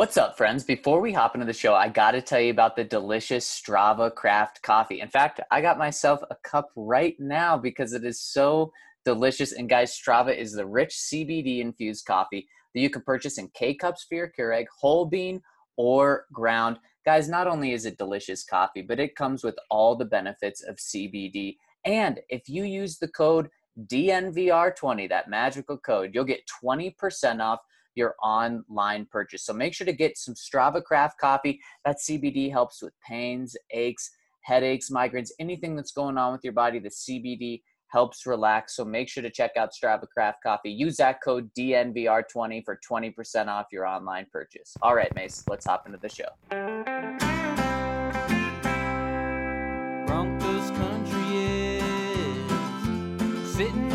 What's up, friends? Before we hop into the show, I got to tell you about the delicious Strava Craft coffee. In fact, I got myself a cup right now because it is so delicious. And guys, Strava is the rich CBD infused coffee that you can purchase in K cups for your Keurig, whole bean, or ground. Guys, not only is it delicious coffee, but it comes with all the benefits of CBD. And if you use the code DNVR20, that magical code, you'll get 20% off your online purchase. So make sure to get some Strava Craft coffee. That CBD helps with pains, aches, headaches, migraines, anything that's going on with your body. The CBD helps relax. So make sure to check out Strava Craft Coffee. Use that code DNVR20 for 20% off your online purchase. All right, Mace, let's hop into the show. Broncos country is sitting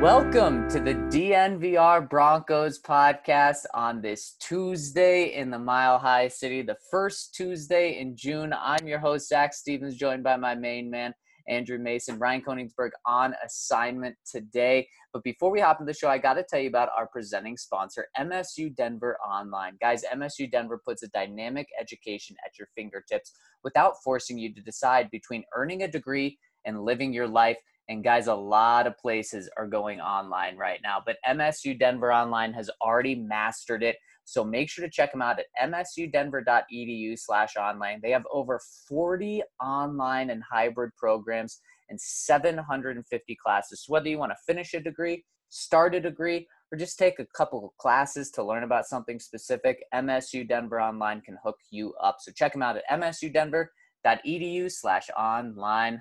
Welcome to the DNVR Broncos podcast on this Tuesday in the Mile High City, the first Tuesday in June. I'm your host, Zach Stevens, joined by my main man, Andrew Mason, Ryan Koenigsberg on assignment today. But before we hop into the show, I got to tell you about our presenting sponsor, MSU Denver Online. Guys, MSU Denver puts a dynamic education at your fingertips without forcing you to decide between earning a degree and living your life. And guys, a lot of places are going online right now, but MSU Denver Online has already mastered it. So make sure to check them out at msudenver.edu slash online. They have over 40 online and hybrid programs and 750 classes. So whether you want to finish a degree, start a degree, or just take a couple of classes to learn about something specific, MSU Denver Online can hook you up. So check them out at msudenver.edu slash online.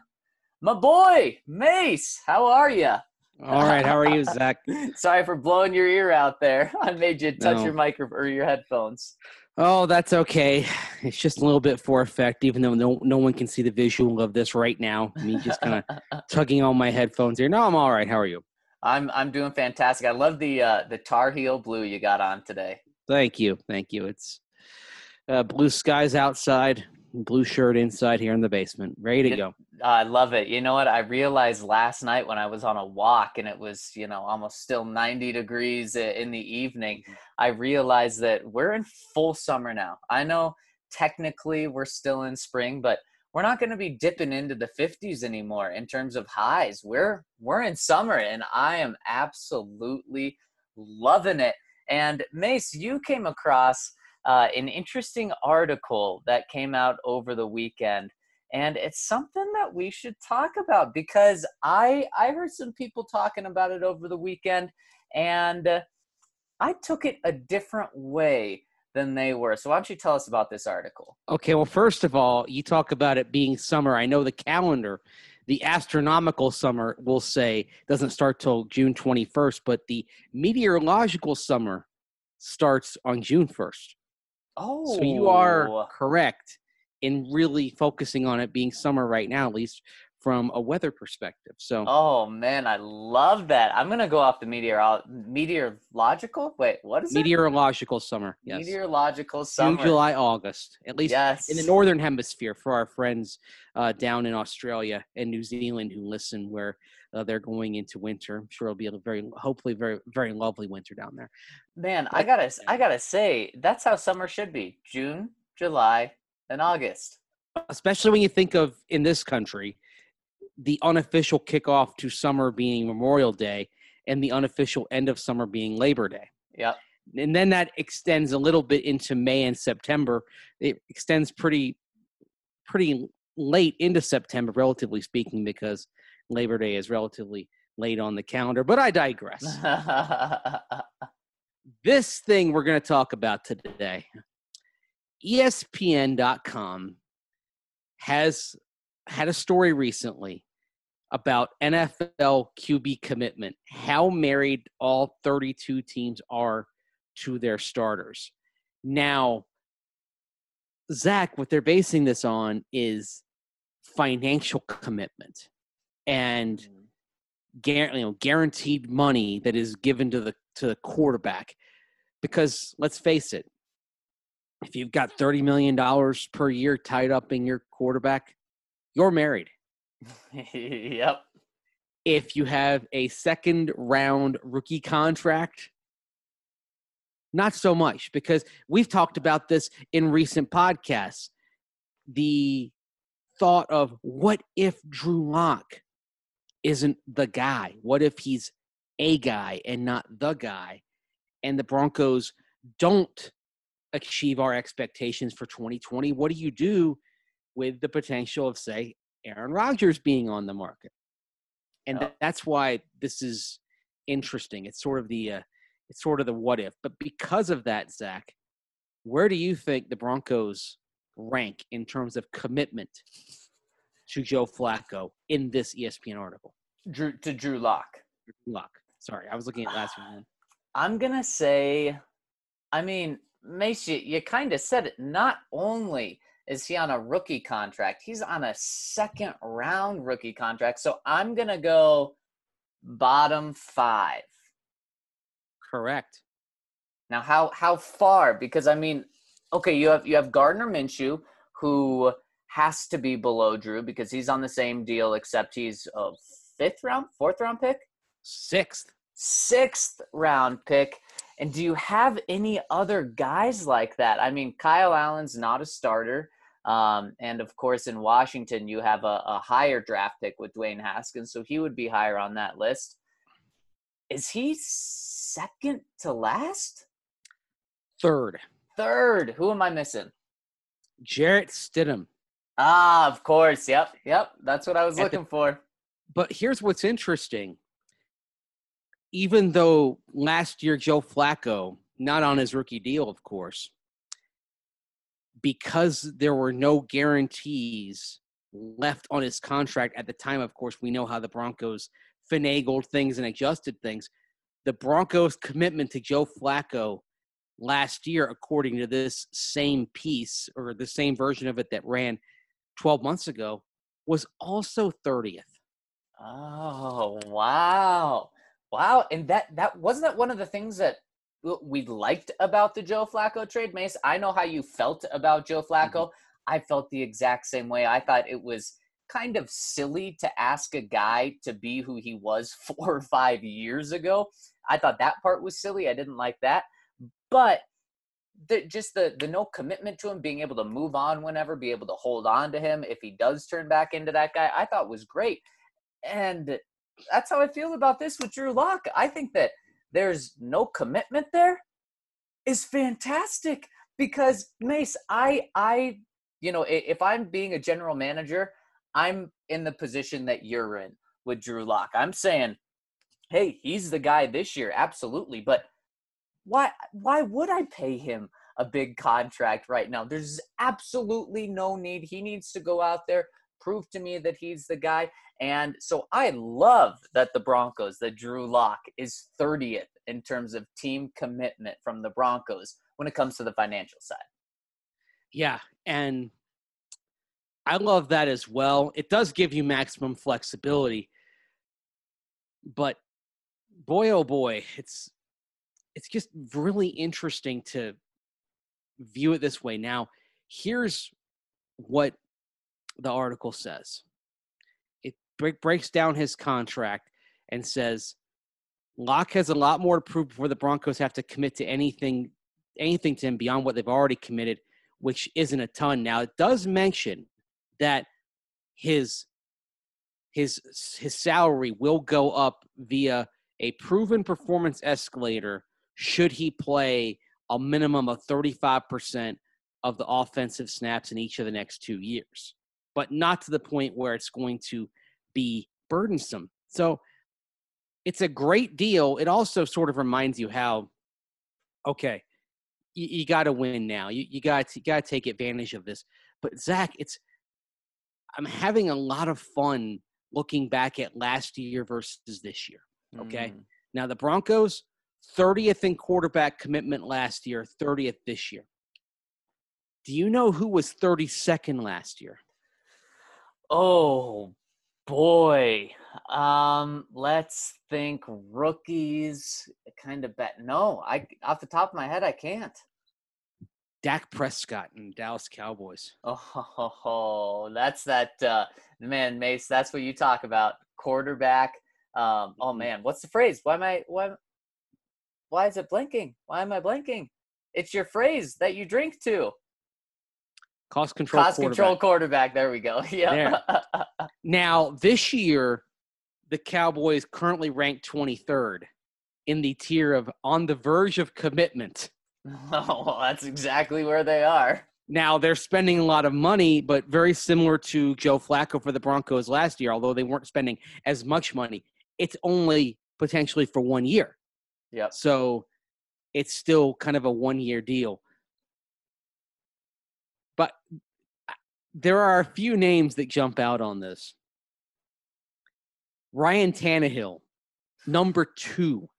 My boy, Mace, how are you? All right, how are you, Zach? Sorry for blowing your ear out there. I made you touch No. your microphone or your headphones. Oh, that's okay. It's just a little bit for effect, even though no no one can see the visual of this right now. Me just kind of tugging on my headphones here. No, I'm all right. How are you? I'm I'm doing fantastic. I love the uh, the Tar Heel blue you got on today. Thank you, thank you. It's uh, blue skies outside, blue shirt inside here in the basement, ready to go. I love it. You know what? I realized last night when I was on a walk and it was, you know, almost still 90 degrees in the evening, mm-hmm. I realized that we're in full summer now. I know technically we're still in spring, but we're not going to be dipping into the 50s anymore in terms of highs. We're we're in summer and I am absolutely loving it. And Mace, you came across uh, an interesting article that came out over the weekend and it's something that we should talk about because i i heard some people talking about it over the weekend and uh, i took it a different way than they were so why don't you tell us about this article Okay, well, first of all, you talk about it being summer. I know the calendar, the astronomical summer, will say doesn't start till June 21st, but the meteorological summer starts on June 1st. Oh So you are correct in really focusing on it being summer right now, at least from a weather perspective. So oh man i love that. I'm gonna go off the meteor meteorological? Wait what is meteorological summer, yes. meteorological June, summer. July, August, at least yes in the northern hemisphere for our friends uh, down in Australia and New Zealand who listen, where uh, they're going into winter. I'm sure it'll be a very, hopefully, very, very lovely winter down there. man i gotta i gotta say that's how summer should be june july and august Especially when you think of in this country, the unofficial kickoff to summer being Memorial Day and the unofficial end of summer being Labor Day. yep and then that extends a little bit into May and September. It extends pretty pretty late into September, relatively speaking, because Labor Day is relatively late on the calendar. But I digress. this thing we're going to talk about today, ESPN.com has had a story recently about NFL QB commitment, how married all 32 teams are to their starters. Now, Zach, what they're basing this on is financial commitment and mm-hmm. guar- you know, guaranteed money that is given to the to the quarterback. Because let's face it, if you've got thirty million dollars per year tied up in your quarterback, you're married. yep. If you have a second round rookie contract, not so much because we've talked about this in recent podcasts. The thought of what if Drew Lock isn't the guy? What if he's a guy and not the guy? And the Broncos don't achieve our expectations for 2020. What do you do with the potential of, say, Aaron Rodgers being on the market? And Yeah. that's why this is interesting. It's sort of the uh, it's sort of the what if. But because of that, Zach, where do you think the Broncos rank in terms of commitment to Joe Flacco in this ESPN article? Drew to Drew Lock. Luck. Sorry, I was looking at last one. I'm gonna say, I mean, Mace, you, you kind of said it. Not only is he on a rookie contract, he's on a second round rookie contract. So I'm gonna go bottom five. Correct. Now, how how far? Because I mean, okay, you have you have Gardner Minshew who has to be below Drew because he's on the same deal, except he's a fifth round, fourth round pick. Sixth. sixth round pick. And do you have any other guys like that? I mean, Kyle Allen's not a starter. Um, and of course, in Washington, you have a, a higher draft pick with Dwayne Haskins, so he would be higher on that list. Is he second to last? Third. Third. Who am I missing? Jarrett Stidham. Ah, of course. Yep. Yep. That's what I was At the- looking for. But here's what's interesting. Even though last year Joe Flacco, not on his rookie deal, of course, because there were no guarantees left on his contract at the time, of course, we know how the Broncos finagled things and adjusted things. The Broncos' commitment to Joe Flacco last year, according to this same piece or the same version of it that ran 12 months ago, was also 30th. Oh wow, wow! And that that wasn't that one of the things that we liked about the Joe Flacco trade, Mace. I know how you felt about Joe mm-hmm. Flacco. I felt the exact same way. I thought it was kind of silly to ask a guy to be who he was four or five years ago. I thought that part was silly. I didn't like that, but the, just the the no commitment to him, being able to move on whenever, be able to hold on to him if he does turn back into that guy, I thought was great. And that's how I feel about this with Drew Lock. I think that there's no commitment there is fantastic because Mace, I I you know, if I'm being a general manager, I'm in the position that you're in with Drew Lock. I'm saying, hey, he's the guy this year, absolutely. But why why would I pay him a big contract right now? There's absolutely no need. He needs to go out there, prove to me that he's the guy. And so I love that the Broncos, that Drew Lock is 30th in terms of team commitment from the Broncos when it comes to the financial side. Yeah, and I love that as well. It does give you maximum flexibility, but boy, oh boy, it's it's just really interesting to view it this way. Now, here's what the article says. It break, breaks down his contract and says Lock has a lot more to prove before the Broncos have to commit to anything anything to him beyond what they've already committed which isn't a ton. Now it does mention that his his his salary will go up via a proven performance escalator should he play a minimum of 35% of the offensive snaps in each of the next 2 years. But not to the point where it's going to be burdensome. So it's a great deal. It also sort of reminds you how okay, you, you got to win now. You you got you got to take advantage of this. But Zach, it's I'm having a lot of fun looking back at last year versus this year. Okay, Mm. now the Broncos 30th in quarterback commitment last year, 30th this year. Do you know who was 32nd last year? Oh boy. Um, let's think rookies kind of bet. No, I off the top of my head I can't. Dak Prescott and Dallas Cowboys. Oh, that's that uh man, Mace, that's what you talk about. Quarterback. Um, oh Mhm. man, what's the phrase? Why am I why why is it blinking? Why am I blinking? It's your phrase that you drink to. Cost control. Cost control quarterback. There we go. Yeah. Now, this year, the Cowboys currently ranked 23rd in the tier of on the verge of commitment. oh, well, that's exactly where they are. Now, they're spending a lot of money, but very similar to Joe Flacco for the Broncos last year, although they weren't spending as much money. It's only potentially for one year. Yep. So it's still kind of a one year deal. But there are a few names that jump out on this. Ryan Tannehill, number two.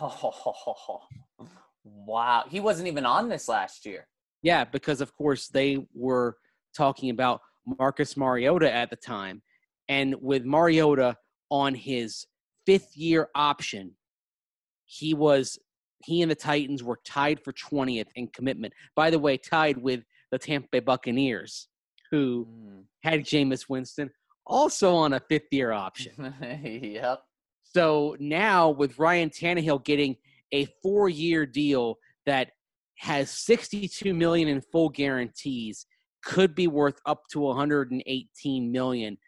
Oh, wow. He wasn't even on this last year. Yeah, because of course they were talking about Marcus Mariota at the time. And with Mariota on his fifth year option, he was he and the Titans were tied for 20th in commitment. By the way, tied with the Tampa Bay Buccaneers, who Mm. had Jameis Winston also on a fifth year option. yep. So now with Ryan Tannehill getting a four year deal that has 62 million in full guarantees, could be worth up to 118 million.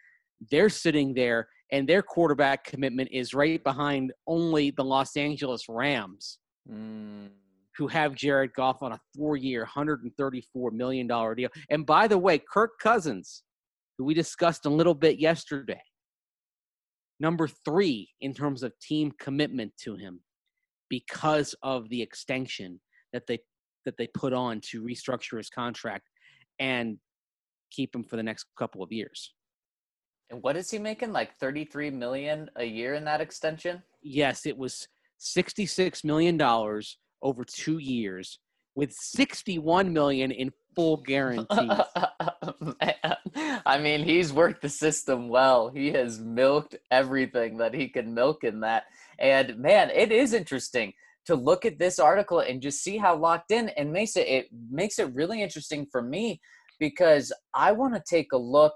They're sitting there and their quarterback commitment is right behind only the Los Angeles Rams, Mm. who have Jared Goff on a four year, $134 million deal. And by the way, Kirk Cousins, who we discussed a little bit yesterday, number three in terms of team commitment to him because of the extension that they that they put on to restructure his contract and keep him for the next couple of years. And what is he making? Like 33 million a year in that extension? Yes, it was $66 million over two years with 61 million in full guarantees. Man, I mean, he's worked the system well. He has milked everything that he can milk in that. And man, it is interesting to look at this article and just see how locked in and makes it it makes it really interesting for me because I want to take a look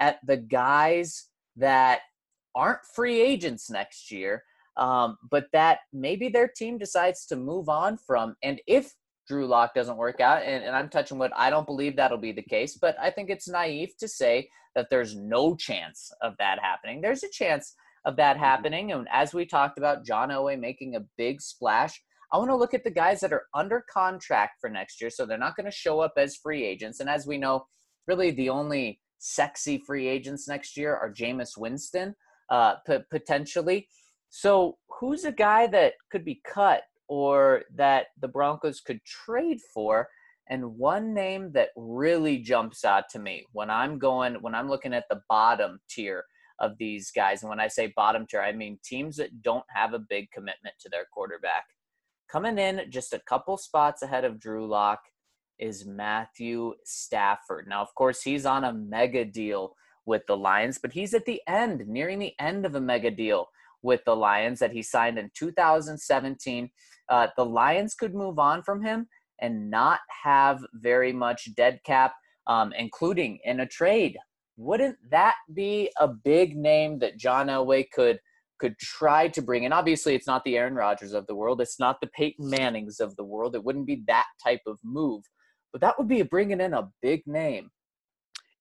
at the guys that aren't free agents next year, um, but that maybe their team decides to move on from. And if Drew Lock doesn't work out, and, and I'm touching wood, I don't believe that'll be the case, but I think it's naive to say that there's no chance of that happening. There's a chance of that happening. And as we talked about, John Elway making a big splash. I want to look at the guys that are under contract for next year, so they're not going to show up as free agents. And as we know, really the only sexy free agents next year are Jameis Winston, uh, p- potentially. So, who's a guy that could be cut or that the Broncos could trade for? And one name that really jumps out to me when I'm going, when I'm looking at the bottom tier of these guys, and when I say bottom tier, I mean teams that don't have a big commitment to their quarterback. Coming in just a couple spots ahead of Drew Lock is Matthew Stafford. Now, of course, he's on a mega deal with the Lions, but he's at the end, nearing the end of a mega deal with the Lions that he signed in 2017. Uh, the Lions could move on from him and not have very much dead cap, um, including in a trade. Wouldn't that be a big name that John Elway could could try to bring And Obviously, it's not the Aaron Rodgers of the world. It's not the Peyton Mannings of the world. It wouldn't be that type of move, but that would be bringing in a big name.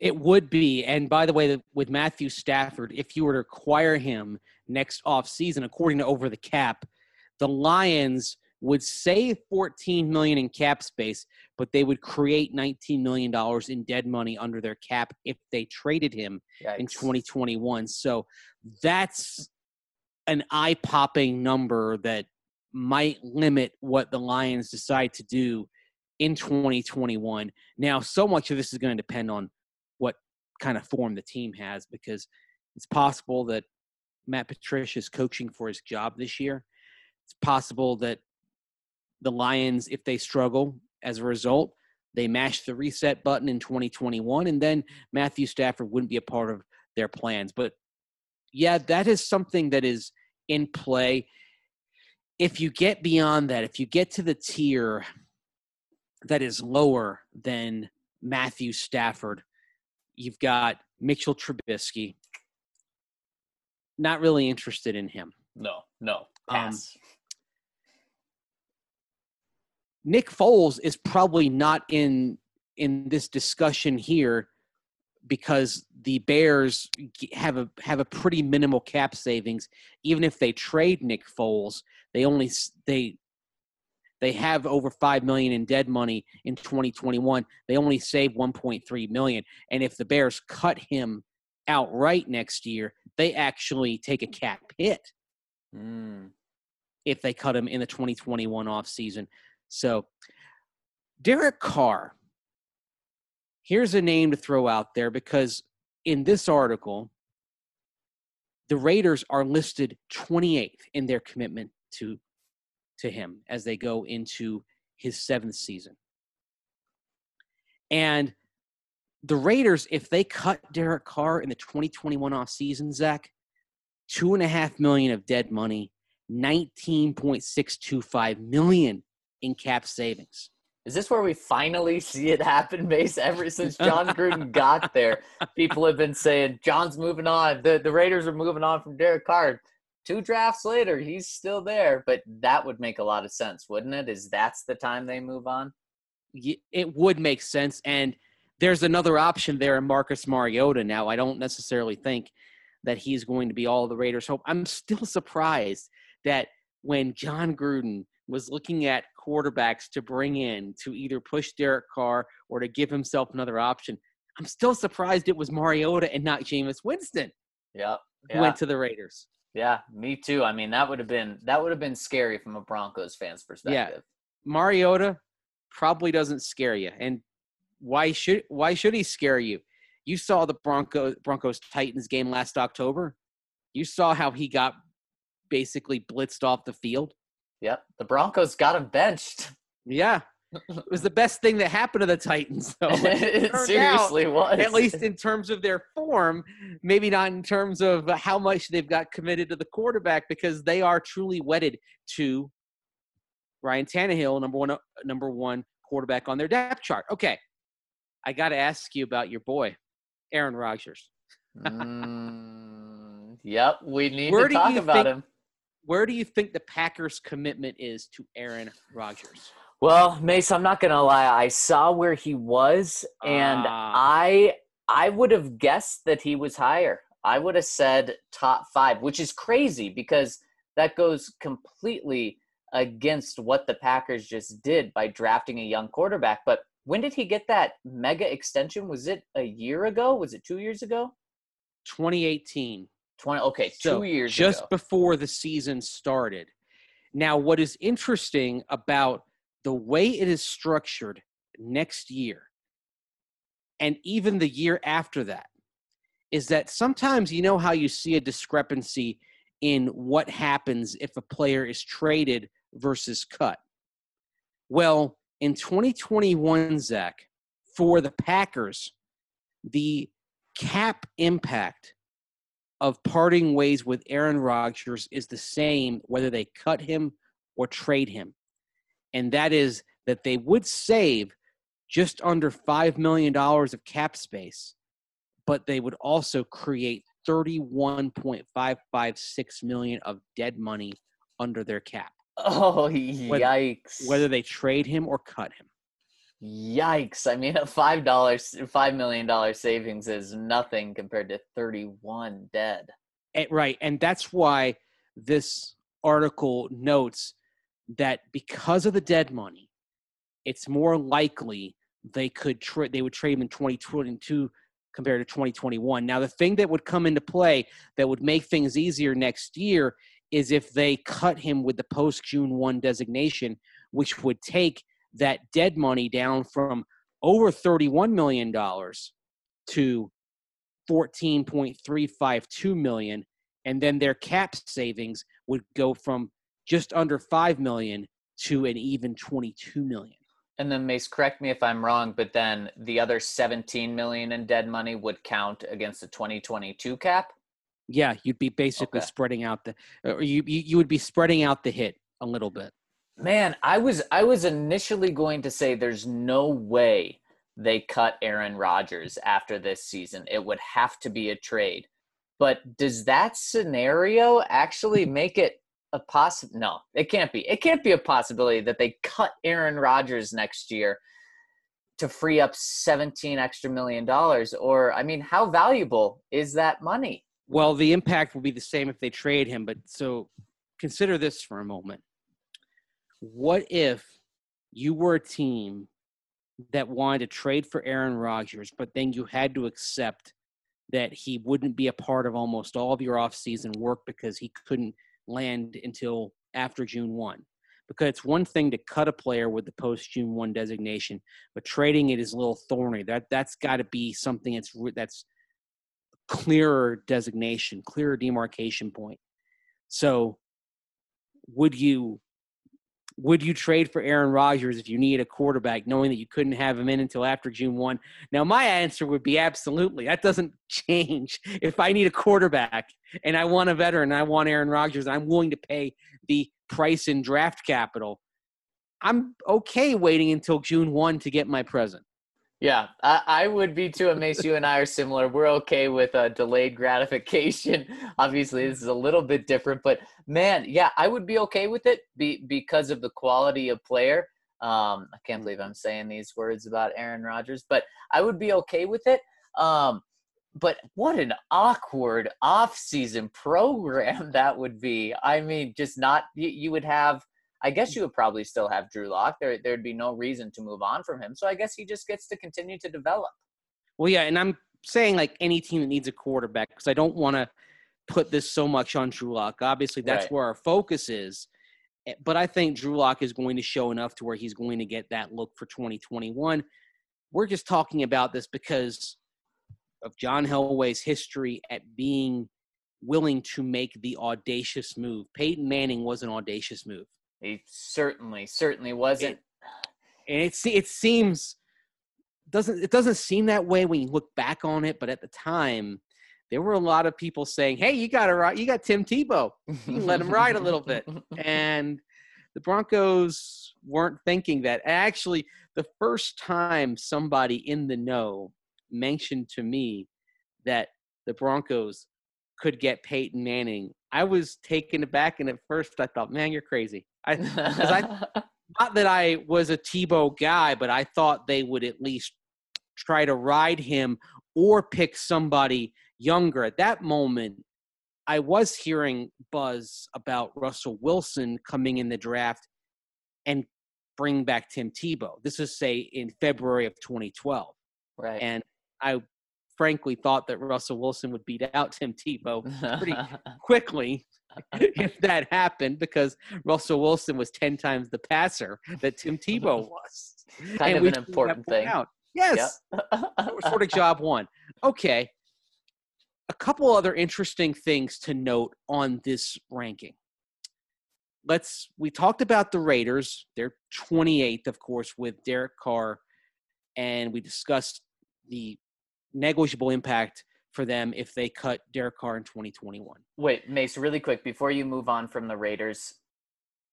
It would be. And by the way, with Matthew Stafford, if you were to acquire him next offseason, according to Over the Cap, the Lions would save 14 million in cap space, but they would create 19 million dollars in dead money under their cap if they traded him in 2021. So that's an eye-popping number that might limit what the Lions decide to do in 2021. Now, so much of this is going to depend on what kind of form the team has because it's possible that Matt Patricia is coaching for his job this year. It's possible that the Lions, if they struggle as a result, they mash the reset button in 2021, and then Matthew Stafford wouldn't be a part of their plans. But yeah, that is something that is in play. If you get beyond that, if you get to the tier that is lower than Matthew Stafford, you've got Mitchell Trubisky. Not really interested in him. No, no. Um, Pass. Nick Foles is probably not in in this discussion here because the Bears have a have a pretty minimal cap savings. Even if they trade Nick Foles, they only they they have over five million in dead money in 2021. They only save 1.3 million, and if the Bears cut him outright next year, they actually take a cap hit Mm. if they cut him in the 2021 offseason. So, Derek Carr, here's a name to throw out there because in this article, the Raiders are listed 28th in their commitment to to him as they go into his seventh season. And the Raiders, if they cut Derek Carr in the 2021 offseason, Zach, two and a half million of dead money, 19.625 million in cap savings. Is this where we finally see it happen, Mace? Ever since Jon Gruden got there, people have been saying John's moving on. The the Raiders are moving on from Derek Carr. Two drafts later, he's still there, but that would make a lot of sense, wouldn't it? Is that's the time they move on? it would make sense. And there's another option there in Marcus Mariota. Now, I don't necessarily think that he's going to be all the Raiders' hope. I'm still surprised that when Jon Gruden was looking at quarterbacks to bring in to either push Derek Carr or to give himself another option, I'm still surprised it was Mariota and not Jameis Winston Yep. who Yeah. went to the Raiders. Yeah, me too. I mean, that would have been that would have been scary from a Broncos fan's perspective. Yeah, Mariota probably doesn't scare you. And why should why should he scare you? You saw the Broncos Broncos Titans game last October. You saw how he got basically blitzed off the field. Yep. The Broncos got him benched. Yeah. It was the best thing that happened to the Titans though. it seriously was. At least in terms of their form, maybe not in terms of how much they've got committed to the quarterback because they are truly wedded to Ryan Tannehill, number one, number one quarterback on their depth chart. Okay, I got to ask you about your boy, Aaron Rodgers. Mm, yep, we need Where to talk about think- him. Where do you think the Packers' commitment is to Aaron Rodgers? Well, Mace, I'm not gonna lie. I saw where he was, and Ah. I I would have guessed that he was higher. I would have said top five, which is crazy because that goes completely against what the Packers just did by drafting a young quarterback. But when did he get that mega extension? Was it a year ago? Was it two years ago? 2018. Twenty. Okay, So, two years just ago. before the season started. Now, what is interesting about the way it is structured next year and even the year after that is that sometimes you know how you see a discrepancy in what happens if a player is traded versus cut. Well, in 2021, Zach, for the Packers, the cap impact of parting ways with Aaron Rodgers is the same whether they cut him or trade him. And that is that they would save just under $5 million of cap space, but they would also create 31.556 million of dead money under their cap, Oh, yikes! whether they trade him or cut him. Yikes! I mean, a five dollars, five million dollar savings is nothing compared to thirty-one dead. Eh, right and that's why this article notes that because of the dead money it's more likely they could tra- they would trade him in 2022 compared to 2021 now the thing that would come into play that would make things easier next year is if they cut him with the post june 1 designation which would take that dead money down from over 31 million dollars to 14.352 million and then their cap savings would go from just under 5 million to an even 22 million And then Mace, correct me if I'm wrong, but then the other 17 million in dead money would count against the 2022 cap. Yeah, you'd be basically Okay. spreading out the, or you, you you would be spreading out the hit a little bit. Man, I was I was initially going to say there's no way they cut Aaron Rodgers after this season. It would have to be a trade. But does that scenario actually make it a possi No, it can't be. It can't be a possibility that they cut Aaron Rodgers next year to free up 17 extra million dollars or I mean, how valuable is that money? Well, the impact will be the same if they trade him. But so consider this for a moment. What if you were a team that wanted to trade for Aaron Rodgers, but then you had to accept that he wouldn't be a part of almost all of your offseason work because he couldn't land until after June 1? Because it's one thing to cut a player with the post June 1 designation, but trading it is a little thorny. That that's got to be something that's that's clearer designation, clearer demarcation point. So, would you would you trade for Aaron Rodgers if you need a quarterback, knowing that you couldn't have him in until after June one? Now, my answer would be absolutely. That doesn't change. If I need a quarterback and I want a veteran, I want Aaron Rodgers, I'm willing to pay the price in draft capital. I'm okay waiting until June one to get my present. Yeah, I, I would be too. And Mace, you and I are similar. We're okay with a delayed gratification. Obviously, this is a little bit different, but man, yeah, I would be okay with it be, because of the quality of player. Um, I can't believe I'm saying these words about Aaron Rodgers, but I would be okay with it. Um, but what an awkward off-season program that would be. I mean, just not you, you would have. I guess you would probably still have Drew Lock. There, there'd be no reason to move on from him. So I guess he just gets to continue to develop. Well, yeah, and I'm saying like any team that needs a quarterback because I don't want to put this so much on Drew Lock. Obviously, that's Right. where our focus is. Eh, But I think Drew Lock is going to show enough to where he's going to get that look for 2021. We're just talking about this because of John Elway's history at being willing to make the audacious move. Peyton Manning was an audacious move. He certainly, certainly wasn't. and it it seems doesn't it doesn't seem that way when you look back on it, but at the time there were a lot of people saying, "Hey, you got to ride, you got Tim Tebow," You let him ride a little bit. and the Broncos weren't thinking that. Actually, the first time somebody in the know mentioned to me that the Broncos could get Peyton Manning, I was taken aback, and at first I thought, "Man, you're crazy." I, I- not that I was a Tebow guy, but I thought they would at least try to ride him or pick somebody younger. At that moment, I was hearing buzz about Russell Wilson coming in the draft and bring back Tim Tebow. This is say in February of 2012, right. and I frankly thought that Russell Wilson would beat out Tim Tebow pretty- quickly if that happened because Russell Wilson was 10 times the passer that Tim Tebow was. kind And of an important thing. out. Yes, sort of job one. Okay. A couple other interesting things to note on this ranking. Let's we talked about the Raiders. They're 28th, of course, with Derek Carr, and we discussed the negligible impact for them if they cut Derek Carr in 2021. Wait, Mace, really quick before you move on from the Raiders,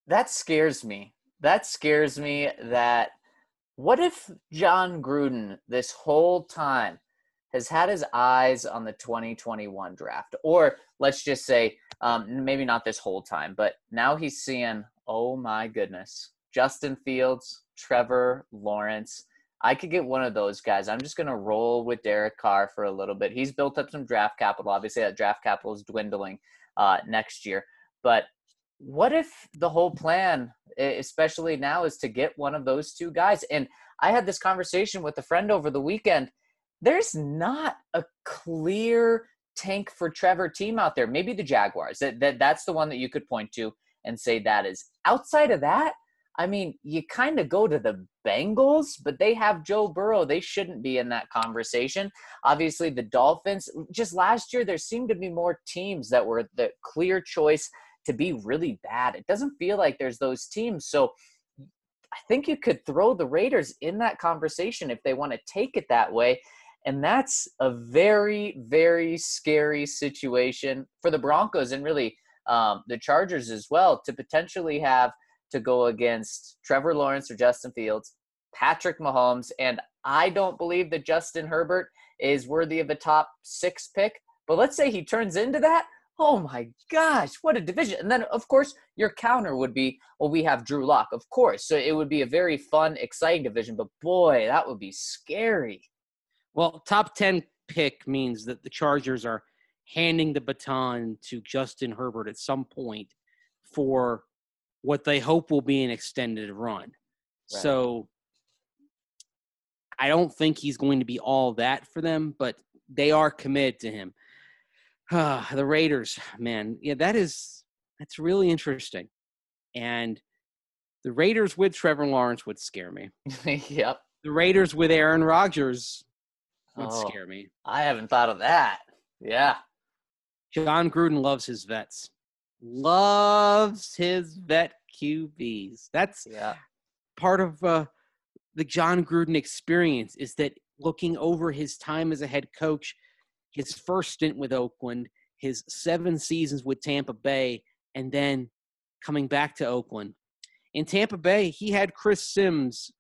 that scares me. That scares me that what if Jon Gruden this whole time has had his eyes on the 2021 draft? Or let's just say, um, maybe not this whole time, but now he's seeing, oh my goodness, Justin Fields, Trevor Lawrence. I could get one of those guys. I'm just going to roll with Derek Carr for a little bit. He's built up some draft capital. Obviously, that draft capital is dwindling uh, next year. But what if the whole plan, especially now, is to get one of those two guys? And I had this conversation with a friend over the weekend. There's not a clear tank for Trevor team out there. Maybe the Jaguars. That, that that's the one that you could point to and say that is. Outside of that, I mean, you kind of go to the Bengals, but they have Joe Burrow. They shouldn't be in that conversation. Obviously, the Dolphins. Just last year, there seemed to be more teams that were the clear choice to be really bad. It doesn't feel like there's those teams. So I think you could throw the Raiders in that conversation if they want to take it that way. And that's a very, very scary situation for the Broncos and really um, the Chargers as well to potentially have to go against Trevor Lawrence or Justin Fields, Patrick Mahomes, and I don't believe that Justin Herbert is worthy of a top six pick. But let's say he turns into that. Oh my gosh, what a division. And then, of course, your counter would be well, we have Drew Lock, of course. So it would be a very fun, exciting division. But boy, that would be scary. Well, top 10 pick means that the Chargers are handing the baton to Justin Herbert at some point for what they hope will be an extended run. Right. So I don't think he's going to be all that for them, but they are committed to him. Ah, the Raiders, man, yeah, that is that's really interesting. And the Raiders with Trevor Lawrence would scare me. yep. The Raiders with Aaron Rodgers would Oh. scare me. I haven't thought of that. Yeah. Jon Gruden loves his vets. Loves his vet QBs. That's Yeah. part of uh, the Jon Gruden experience is that looking over his time as a head coach, his first stint with Oakland, his seven seasons with Tampa Bay, and then coming back to Oakland. In Tampa Bay, he had Chris Sims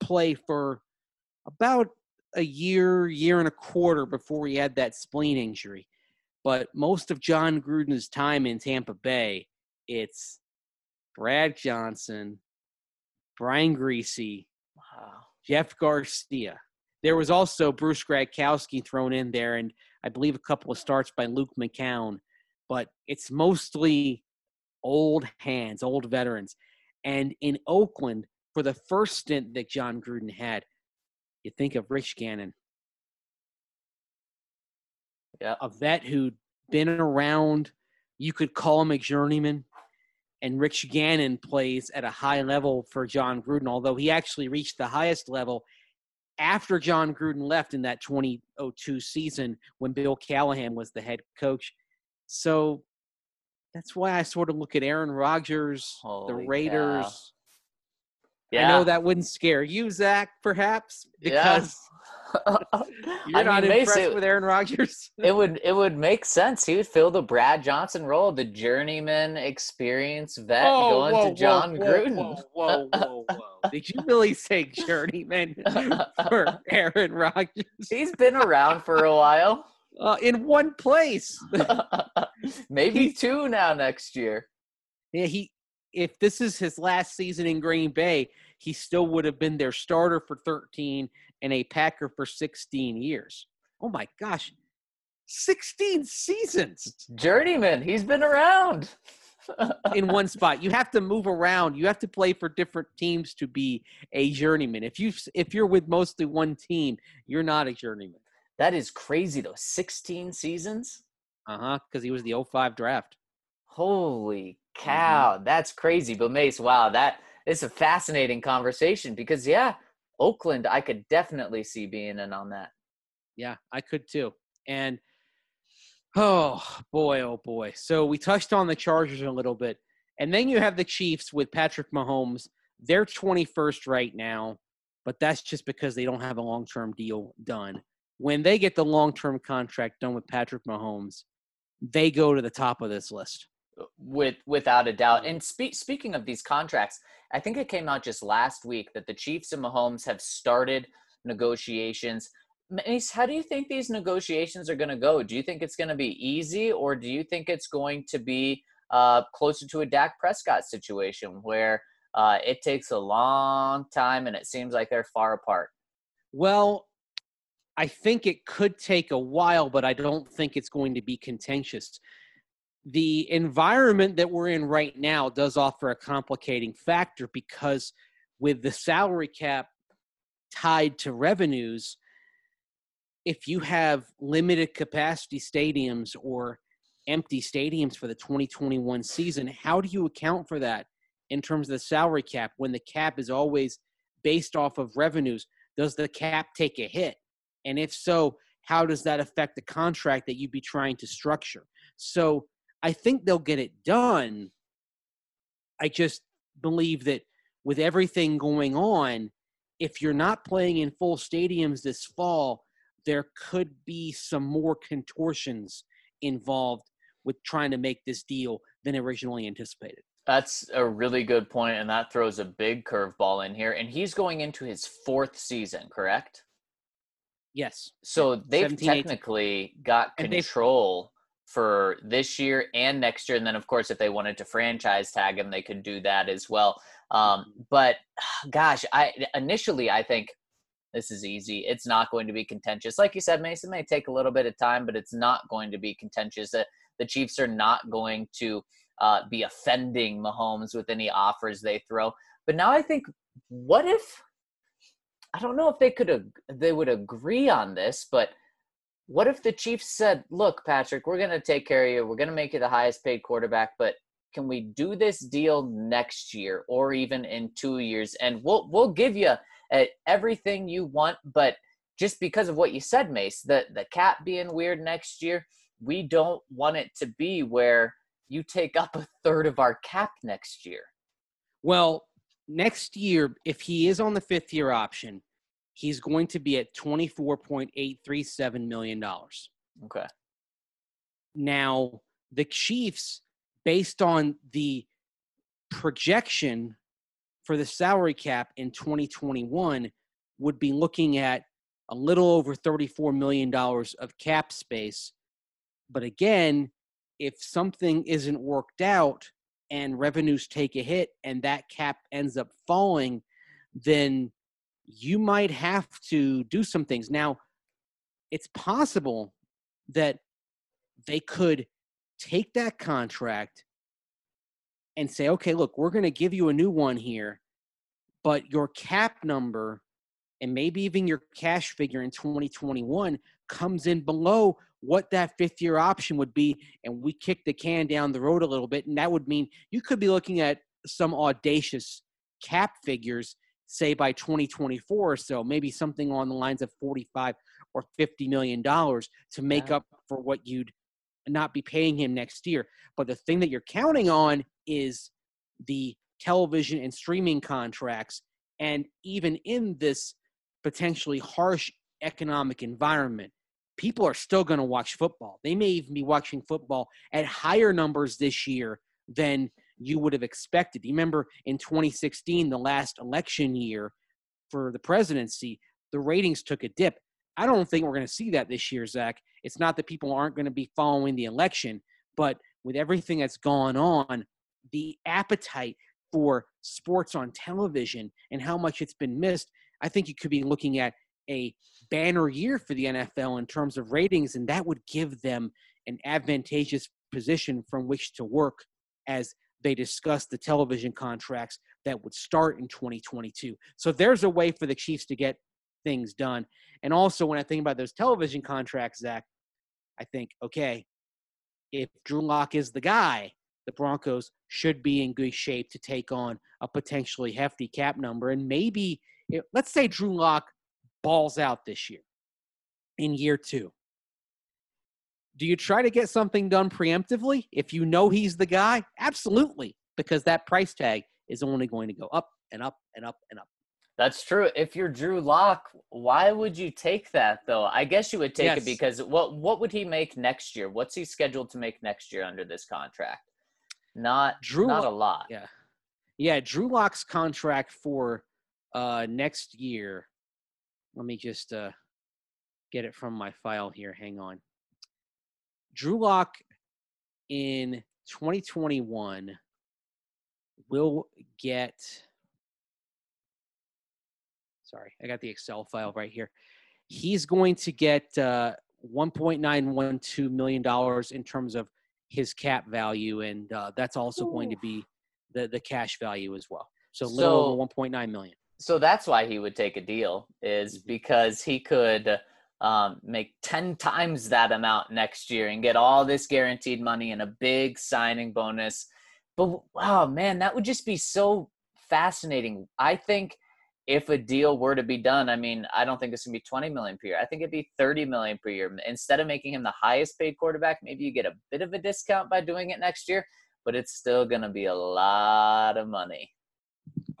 play for about a year, year and a quarter before he had that spleen injury. But most of Jon Gruden's time in Tampa Bay, it's Brad Johnson, Brian Griese, Wow. Jeff Garcia. There was also Bruce Gradkowski thrown in there, and I believe a couple of starts by Luke McCown. But it's mostly old hands, old veterans. And in Oakland, for the first stint that Jon Gruden had, you think of Rich Gannon. A vet who'd been around. You could call him a journeyman. And Rich Gannon plays at a high level for Jon Gruden, although he actually reached the highest level after Jon Gruden left in that 2002 season when Bill Callahan was the head coach. So that's why I sort of look at Aaron Rodgers, Holy the. Raiders. Yeah. I know that wouldn't scare you, Zach, perhaps, Yeah. because you're I not mean, impressed it- with Aaron Rodgers. it would it would make sense. He would fill the Brad Johnson role, the journeyman experience vet going to John whoa, Gruden. Whoa, whoa, whoa, whoa. Did you really say journeyman for Aaron Rodgers? He's been around for a while. Uh, in one place. Maybe He's- two now next year. Yeah, he if this is his last season in Green Bay, he still would have been their starter for 13 and a Packer for 16 years. Oh my gosh. 16 seasons Journeyman, he's been around. in one spot. You have to move around. You have to play for different teams to be a journeyman. If you if you're with mostly one team, you're not a journeyman. that is crazy though. 16 seasons? Uh-huh, cuz he was the 05 draft. Holy Mm-hmm. cow, that's crazy. But Mace, wow, that is a fascinating conversation because yeah, Oakland, I could definitely see being in on that. Yeah, I could too. And oh boy, oh boy. So we touched on the Chargers a little bit. And then you have the Chiefs with Patrick Mahomes. They're 21st right now, but that's just because they don't have a long term deal done. When they get the long term contract done with Patrick Mahomes, they go to the top of this list. With without a doubt. And spe- speaking of these contracts, I think it came out just last week that the Chiefs and Mahomes have started negotiations. Mace, how do you think these negotiations are going to go? Do you think it's going to be easy, or do you think it's going to be uh, closer to a Dak Prescott situation where uh, it takes a long time and it seems like they're far apart? Well, I think it could take a while, but I don't think it's going to be contentious. The environment that we're in right now does offer a complicating factor because with the salary cap tied to revenues, if you have limited capacity stadiums or empty stadiums for the 2021 season, how do you account for that in terms of the salary cap when the cap is always based off of revenues? Does the cap take a hit? And if so, how does that affect the contract that you'd be trying to structure? So I think they'll get it done. I just believe that with everything going on, if you're not playing in full stadiums this fall, there could be some more contortions involved with trying to make this deal than originally anticipated. That's a really good point, and that throws a big curveball in here. And he's going into his fourth season, correct? Yes. So they've technically got control for this year and next year. And then, of course, if they wanted to franchise tag him, they could do that as well. Um, but gosh, I initially I think this is easy. It's not going to be contentious. Like you said, Mason may take a little bit of time, but it's not going to be contentious. The, the Chiefs are not going to uh, be offending Mahomes with any offers they throw. But now I think, what if? I don't know if they could ag- they would agree on this, but what if the Chiefs said, "Look, Patrick, we're going to take care of you. We're going to make you the highest paid quarterback, but can we do this deal next year or even in 2 years and we'll we'll give you uh, everything you want, but just because of what you said, Mace, the the cap being weird next year, we don't want it to be where you take up a third of our cap next year." Well, next year, if he is on the fifth year option, he's going to be at $24.837 million. Okay. Now, the Chiefs, based on the projection for the salary cap in 2021, would be looking at a little over $34 million of cap space. But again, if something isn't worked out and revenues take a hit and that cap ends up falling, then you might have to do some things. Now, it's possible that they could take that contract and say, okay, look, we're going to give you a new one here, but your cap number and maybe even your cash figure in 2021 comes in below what that fifth year option would be. And we kick the can down the road a little bit. And that would mean you could be looking at some audacious cap figures, say by 2024 or so, maybe something on the lines of 45 or 50 million dollars to make Yeah. up for what you'd not be paying him next year. But the thing that you're counting on is the television and streaming contracts. And even in this potentially harsh economic environment, people are still going to watch football. They may even be watching football at higher numbers this year than you would have expected. You remember in 2016, the last election year for the presidency, the ratings took a dip. I don't think we're going to see that this year, Zach. It's not that people aren't going to be following the election, but with everything that's gone on, the appetite for sports on television and how much it's been missed, I think you could be looking at a banner year for the NFL in terms of ratings, and that would give them an advantageous position from which to work as they discussed the television contracts that would start in 2022. So there's a way for the Chiefs to get things done. And also, when I think about those television contracts, Zach, I think, okay, if Drew Lock is the guy, the Broncos should be in good shape to take on a potentially hefty cap number. And maybe, eh, let's say Drew Lock balls out this year in year two. Do you try to get something done preemptively if you know he's the guy? Absolutely, because that price tag is only going to go up and up and up and up. That's true. If you're Drew Lock, why would you take that though? I guess you would take Yes. it because what what would he make next year? What's he scheduled to make next year under this contract? Not Drew not a lot. Yeah. Yeah, Drew Lock's contract for uh next year. Let me just uh get it from my file here. Hang on. Drew Lock in 2021 will get Sorry, I got the Excel file right here. He's going to get uh 1.912 million dollars in terms of his cap value and uh, that's also going to be the the cash value as well. So a little over 1.9 million. So that's why he would take a deal is Mhm. because he could um, make 10 times that amount next year and get all this guaranteed money and a big signing bonus. But wow, man, that would just be so fascinating. I think if a deal were to be done, I mean, I don't think it's gonna be 20 million per year. I think it'd be 30 million per year. Instead of making him the highest paid quarterback, maybe you get a bit of a discount by doing it next year, but it's still gonna be a lot of money.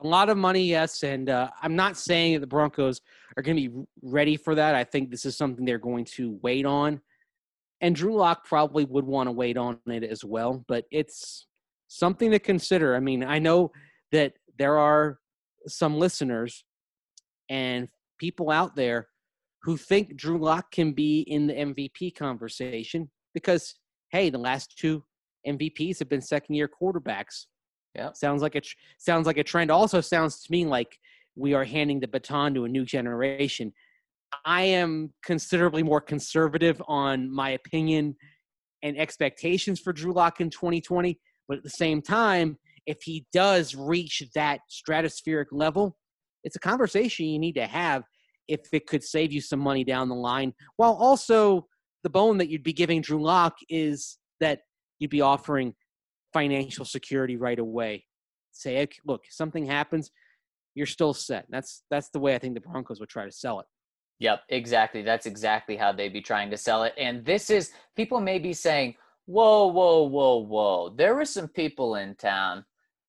A lot of money, yes, and uh, I'm not saying that the Broncos are going to be ready for that. I think this is something they're going to wait on, and Drew Lock probably would want to wait on it as well. But it's something to consider. I mean, I know that there are some listeners and people out there who think Drew Lock can be in the MVP conversation because, hey, the last two MVPs have been second year quarterbacks. Yeah. Sounds like a tr- sounds like a trend. Also sounds to me like we are handing the baton to a new generation. I am considerably more conservative on my opinion and expectations for Drew Lock in 2020, but at the same time, if he does reach that stratospheric level, it's a conversation you need to have if it could save you some money down the line. While also the bone that you'd be giving Drew Lock is that you'd be offering financial security right away. Say, look, something happens, you're still set. That's that's the way I think the Broncos would try to sell it. Yep, exactly. That's exactly how they'd be trying to sell it. And this is people may be saying, "Whoa, whoa, whoa, whoa!" There were some people in town,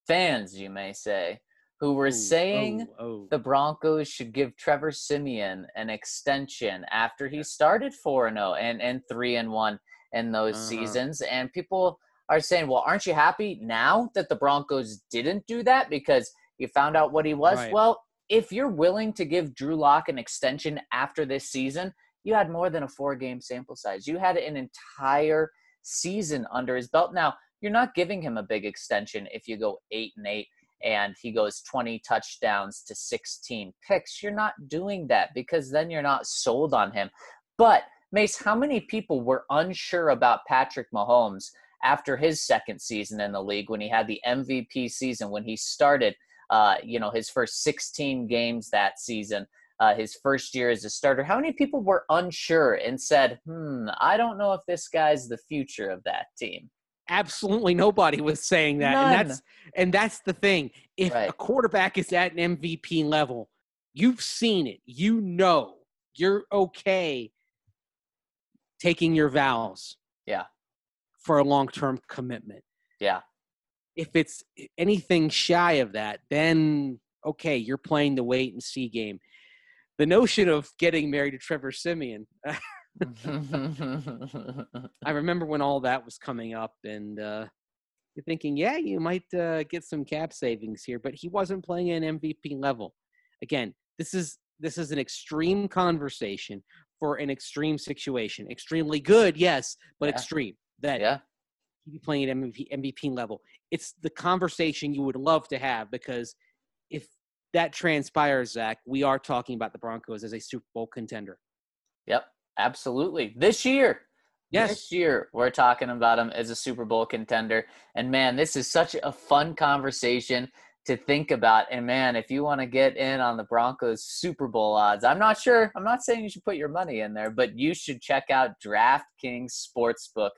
fans, you may say, who were saying oh, oh. the Broncos should give Trevor Siemian an extension after he started 4 and 0 and and 3 and 1 in those Uh-huh. seasons and people are saying, "Well, aren't you happy now that the Broncos didn't do that because you found out what he was?" Right. Well, if you're willing to give Drew Lock an extension after this season, you had more than a four-game sample size. You had an entire season under his belt. Now, you're not giving him a big extension if you go 8 and 8 and he goes 20 touchdowns to 16 picks. You're not doing that because then you're not sold on him. But Mace, how many people were unsure about Patrick Mahomes after his second season in the league when he had the MVP season when he started uh, you know his first 16 games that season uh, his first year as a starter how many people were unsure and said hmm i don't know if this guy's the future of that team absolutely nobody was saying that None. and that's and that's the thing if Right. a quarterback is at an mvp level you've seen it you know you're okay taking your vows. For a long-term commitment yeah if it's anything shy of that then okay you're playing the wait and see game the notion of getting married to trevor siemian I remember when all that was coming up, and uh, you're thinking, yeah, you might uh, get some cap savings here, but he wasn't playing at an MVP level. Again, this is this is an extreme conversation for an extreme situation. Extremely good, yes, but Yeah. extreme. That yeah he'd be playing at MVP, MVP level. It's the conversation you would love to have because if that transpires, Zach, we are talking about the Broncos as a Super Bowl contender. Yep, absolutely. This year. Yes. This year, we're talking about him as a Super Bowl contender. And man, this is such a fun conversation to think about. And man, if you want to get in on the Broncos Super Bowl odds, I'm not sure. I'm not saying you should put your money in there, but you should check out DraftKings Sportsbook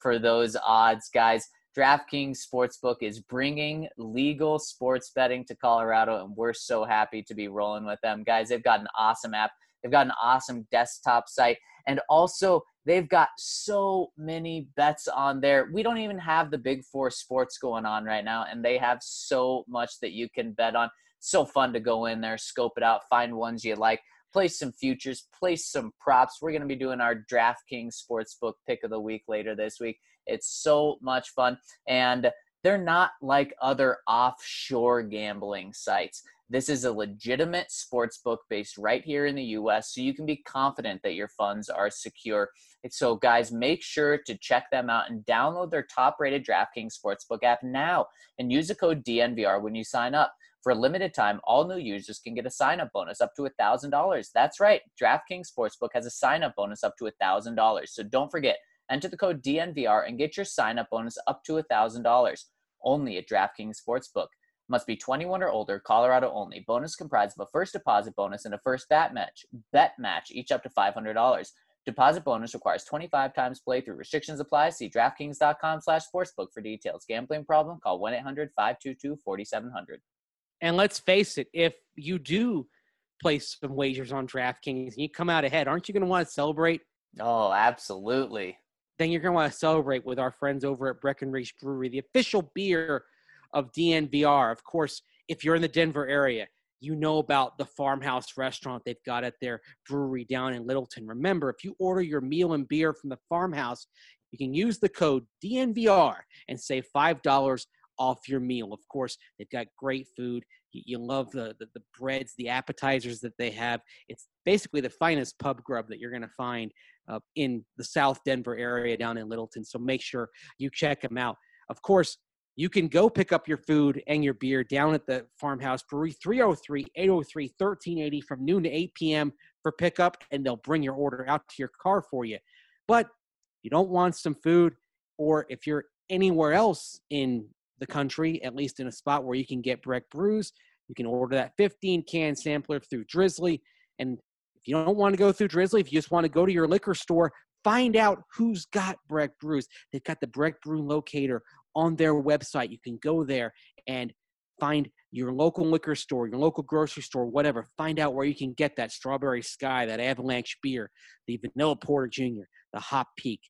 for those odds, guys. DraftKings Sportsbook is bringing legal sports betting to Colorado, and we're so happy to be rolling with them. Guys, they've got an awesome app. They've got an awesome desktop site. And also, they've got so many bets on there. We don't even have the big four sports going on right now, and they have so much that you can bet on. So fun to go in there, scope it out, find ones you like, place some futures, place some props. We're going to be doing our DraftKings Sportsbook pick of the week later this week. It's so much fun. And they're not like other offshore gambling sites. This is a legitimate sports book based right here in the US, so you can be confident that your funds are secure. So, guys, make sure to check them out and download their top rated DraftKings Sportsbook app now and use the code DNVR when you sign up. For a limited time, all new users can get a sign up bonus up to $1,000. That's right, DraftKings Sportsbook has a sign up bonus up to $1,000. So, don't forget, enter the code DNVR and get your sign up bonus up to $1,000 only at DraftKings Sportsbook. Must be 21 or older, Colorado only. Bonus comprised of a first deposit bonus and a first bet match. Bet match, each up to $500. Deposit bonus requires 25 times playthrough. Restrictions apply. See DraftKings.com slash sportsbook for details. Gambling problem? Call 1-800-522-4700. And let's face it, if you do place some wagers on DraftKings and you come out ahead, aren't you going to want to celebrate? Oh, absolutely. Then you're going to want to celebrate with our friends over at Breckenridge Brewery, the official beer of DNVR. Of course, if you're in the Denver area, you know about the farmhouse restaurant they've got at their brewery down in Littleton. Remember, if you order your meal and beer from the farmhouse, you can use the code DNVR and save $5 off your meal. Of course, they've got great food. You, you love the, the, the breads, the appetizers that they have. It's basically the finest pub grub that you're going to find uh, in the South Denver area down in Littleton. So make sure you check them out. Of course, you can go pick up your food and your beer down at the Farmhouse Brewery, 303 803 1380 from noon to 8 p.m. for pickup, and they'll bring your order out to your car for you. But you don't want some food, or if you're anywhere else in the country, at least in a spot where you can get Breck brews, you can order that 15 can sampler through Drizzly. And if you don't want to go through Drizzly, if you just want to go to your liquor store, find out who's got Breck brews. They've got the Breck brew locator on their website. You can go there and find your local liquor store, your local grocery store, whatever. Find out where you can get that Strawberry Sky, that Avalanche beer, the Vanilla Porter Jr., the Hop Peak,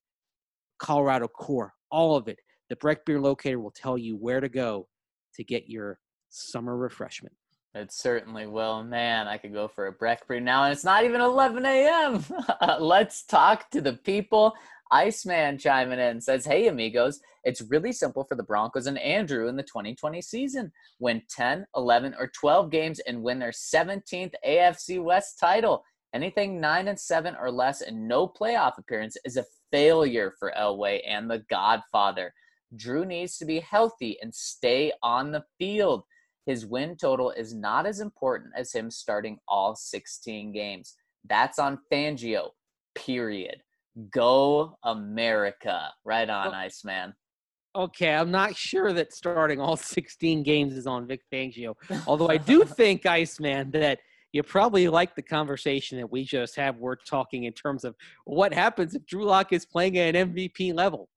Colorado Core, all of it. The Breck Beer Locator will tell you where to go to get your summer refreshment. It certainly will. Man, I could go for a Breck brew now, and it's not even 11 a.m. Let's talk to the people. Iceman chiming in says, Hey, amigos, it's really simple for the Broncos and Andrew in the 2020 season. Win 10, 11, or 12 games and win their 17th AFC West title. Anything 9 and 7 or less and no playoff appearance is a failure for Elway and the Godfather. Drew needs to be healthy and stay on the field. His win total is not as important as him starting all 16 games. That's on Fangio, period. Go America. Right on, Iceman. Okay, I'm not sure that starting all 16 games is on Vic Fangio. Although I do think, Iceman, that you probably like the conversation that we just have. We're talking in terms of what happens if Drew Lock is playing at an MVP level.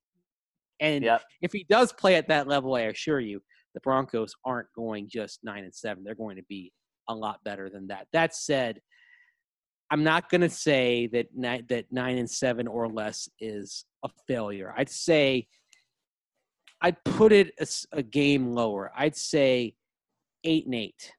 And Yep. if he does play at that level, I assure you, the Broncos aren't going just nine and seven. They're going to be a lot better than that. That said, I'm not going to say that nine, that nine and seven or less is a failure. I'd say I'd put it a game lower. I'd say eight and eight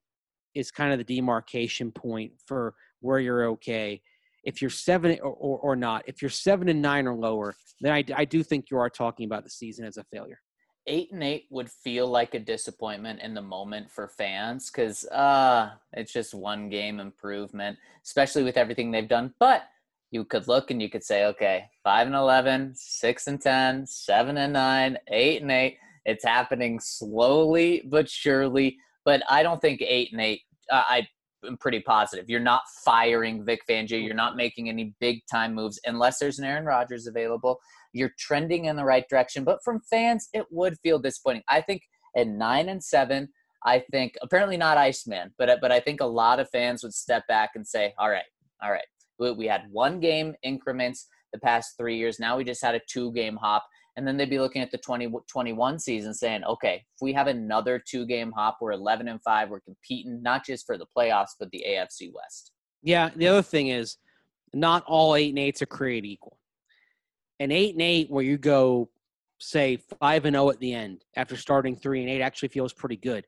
is kind of the demarcation point for where you're okay. If you're seven or, or, or not, if you're seven and nine or lower, then I, I do think you are talking about the season as a failure. eight and eight would feel like a disappointment in the moment for fans because uh it's just one game improvement especially with everything they've done. But you could look and you could say okay 5 and 11 6 and 10 7 and 9 8 and 8 it's happening slowly but surely. But i don't think 8 and 8 uh, i am pretty positive you're not firing vic fangio you're not making any big time moves unless there's an aaron rodgers available you're trending in the right direction. But from fans, it would feel disappointing. I think at nine and seven, I think apparently not Iceman, but but I think a lot of fans would step back and say, "All right, all right, we, we had one game increments the past three years. Now we just had a two game hop." And then they'd be looking at the 2021 season saying, okay, if we have another two game hop, we're 11 and 5, we're competing not just for the playoffs, but the AFC West. Yeah, the other thing is not all eight and eights are created equal. An eight and eight where you go say five and zero at the end after starting three and eight actually feels pretty good.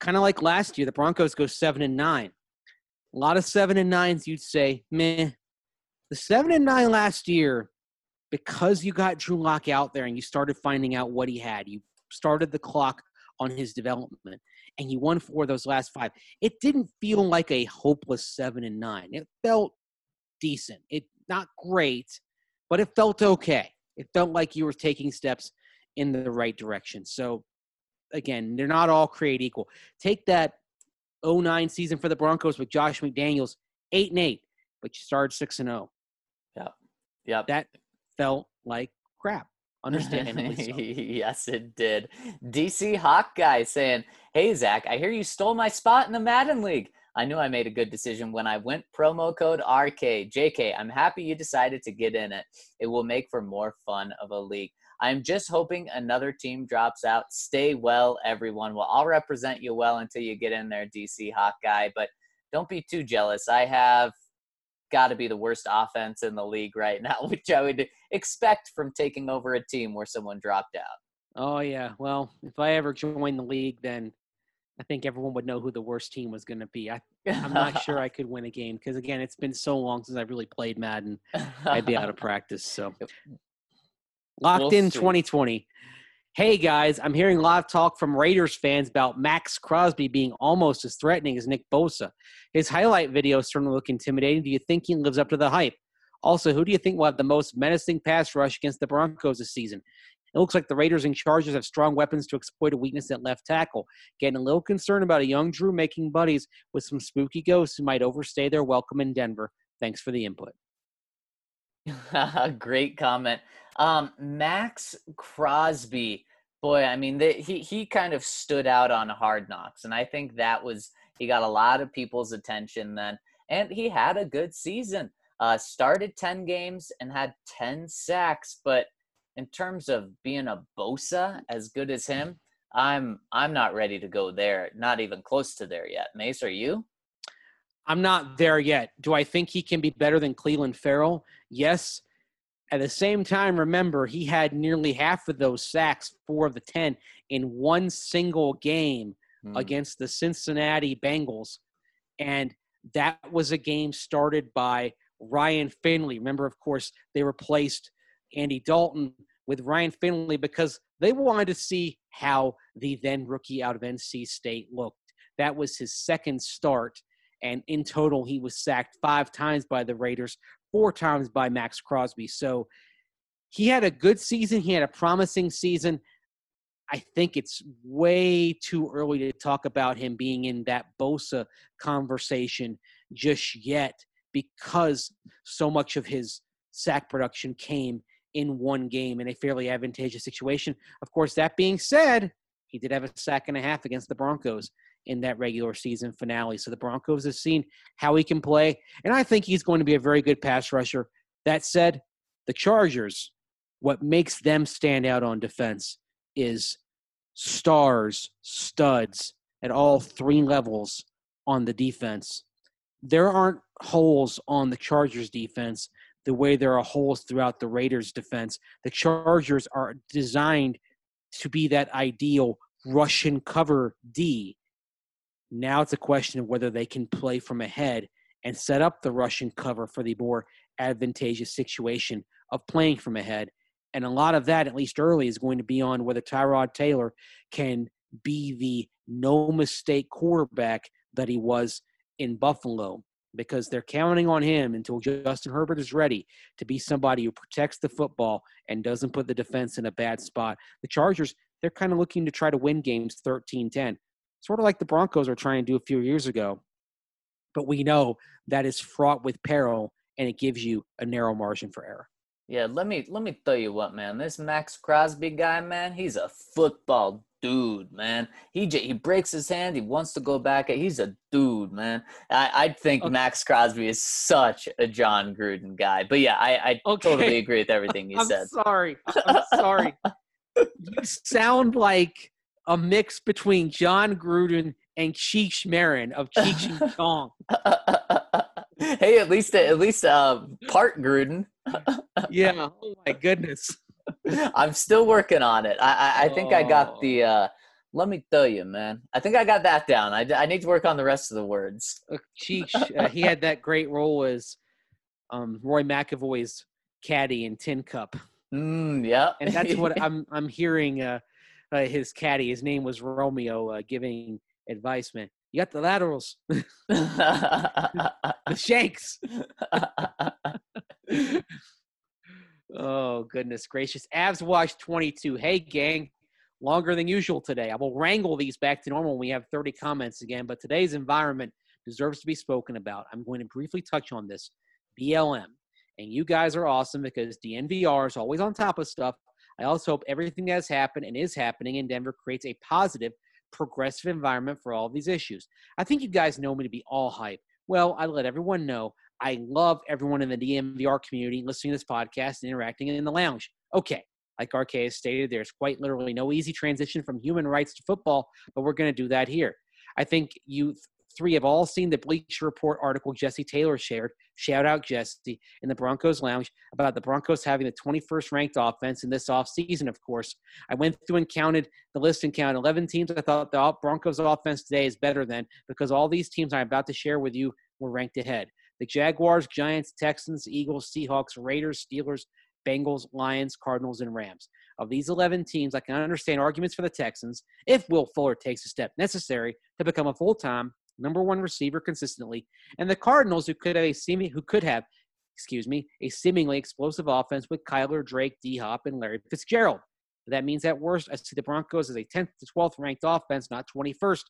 Kind of like last year, the Broncos go seven and nine. A lot of seven and nines, you'd say, meh. The seven and nine last year, because you got Drew Lock out there and you started finding out what he had, you started the clock on his development, and you won four of those last five. It didn't feel like a hopeless seven and nine. It felt decent. It not great, but it felt okay. It felt like you were taking steps in the right direction. So again, they're not all created equal. Take that 09 season for the Broncos with Josh McDaniels, eight and eight, but you started six and zero. Yeah, yeah, That felt like crap. Understandably yes, it did. DC Hawk guy saying, Hey, Zach, I hear you stole my spot in the Madden League. I knew I made a good decision when I went promo code RK. JK, I'm happy you decided to get in it. It will make for more fun of a league. I'm just hoping another team drops out. Stay well, everyone. Well, I'll represent you well until you get in there, DC Hawk guy, but don't be too jealous. I have got to be the worst offense in the league right now, which I would expect from taking over a team where someone dropped out. Oh yeah. Well, if I ever join the league, then I think everyone would know who the worst team was going to be. I, I'm not sure I could win a game because again, it's been so long since I really played Madden. I'd be out of practice. So locked We'll in see. 2020. Hey guys, I'm hearing a lot of talk from Raiders fans about Maxx Crosby being almost as threatening as Nick Bosa. His highlight videos certainly look intimidating. Do you think he lives up to the hype? Also, who do you think will have the most menacing pass rush against the Broncos this season? It looks like the Raiders and Chargers have strong weapons to exploit a weakness at left tackle. Getting a little concerned about a young Drew making buddies with some spooky ghosts who might overstay their welcome in Denver. Thanks for the input. Great comment. Um, Maxx Crosby, boy, I mean, he he kind of stood out on Hard Knocks, and I think that was he got a lot of people's attention then, and he had a good season. Uh, started ten games and had ten sacks, but in terms of being a Bosa as good as him, I'm I'm not ready to go there. Not even close to there yet. Mace, are you? I'm not there yet. Do I think he can be better than Clelin Ferrell? Yes. At the same time, remember, he had nearly half of those sacks, four of the 10, in one single game Hmm. against the Cincinnati Bengals. And that was a game started by Ryan Finley. Remember, of course, they replaced Andy Dalton with Ryan Finley because they wanted to see how the then rookie out of NC State looked. That was his second start. And in total, he was sacked five times by the Raiders, four times by Maxx Crosby. So he had a good season. He had a promising season. I think it's way too early to talk about him being in that Bosa conversation just yet because so much of his sack production came in one game in a fairly advantageous situation. Of course, that being said, he did have a sack and a half against the Broncos in that regular season finale. So the Broncos have seen how he can play, and I think he's going to be a very good pass rusher. That said, the Chargers, what makes them stand out on defense is stars, studs at all three levels on the defense. There aren't holes on the Chargers defense the way there are holes throughout the Raiders defense. The Chargers are designed to be that ideal rush and cover D. Now it's a question of whether they can play from ahead and set up the rush and cover for the more advantageous situation of playing from ahead. And a lot of that, at least early, is going to be on whether Tyrod Taylor can be the no mistake quarterback that he was in Buffalo because they're counting on him until Justin Herbert is ready to be somebody who protects the football and doesn't put the defense in a bad spot. The Chargers, they're kind of looking to try to win games 13 10, sort of like the Broncos are trying to do a few years ago. But we know that is fraught with peril and it gives you a narrow margin for error. Yeah, let me let me tell you what, man. This Maxx Crosby guy, man, he's a football dude, man. He j- he breaks his hand. He wants to go back. He's a dude, man. I I think Okay. Maxx Crosby is such a Jon Gruden guy. But yeah, I I Okay. totally agree with everything you I'm said. sorry. I'm sorry. you sound like a mix between Jon Gruden and Cheech Marin of Cheech and Chong. hey, at least at least uh, part Gruden. Yeah. Oh my goodness. I'm still working on it. I I, I think I got the. Oh. uh Let me tell you, man. I think I got that down. I, I need to work on the rest of the words. Uh, Cheech, uh, he had that great role as um, Roy McAvoy's caddy in Tin Cup, Mm, yeah. and that's what I'm I'm hearing. Uh, uh, his caddy, his name was Romeo, uh, giving advice. Man, you got the laterals, the shanks. Oh, goodness gracious. Avs Watch 22. Hey, gang. Longer than usual today. I will wrangle these back to normal when we have 30 comments again, but today's environment deserves to be spoken about. I'm going to briefly touch on this. BLM. And you guys are awesome because DNVR is always on top of stuff. I also hope everything that has happened and is happening in Denver creates a positive, progressive environment for all of these issues. I think you guys know me to be all hype. Well, I let everyone know I love everyone in the DNVR community listening to this podcast and interacting in the lounge. Okay, like RK has stated, there's quite literally no easy transition from human rights to football, but we're going to do that here. I think you three have all seen the Bleacher Report article Jesse Taylor shared. Shout out Jesse in the Broncos Lounge about the Broncos having the 21st ranked offense in this offseason, of course. I went through and counted the list and counted 11 teams. I thought the Broncos offense today is better than because all these teams I'm about to share with you were ranked ahead. The Jaguars, Giants, Texans, Eagles, Seahawks, Raiders, Steelers, Bengals, Lions, Cardinals, and Rams. Of these 11 teams, I can understand arguments for the Texans if Will Fuller takes a step necessary to become a full-time number one receiver consistently, and the Cardinals, who could have a seeming, who could have, excuse me, a seemingly explosive offense with Kyler, Drake, D Hop, and Larry Fitzgerald. That means at worst, I see the Broncos as a 10th to 12th ranked offense, not 21st.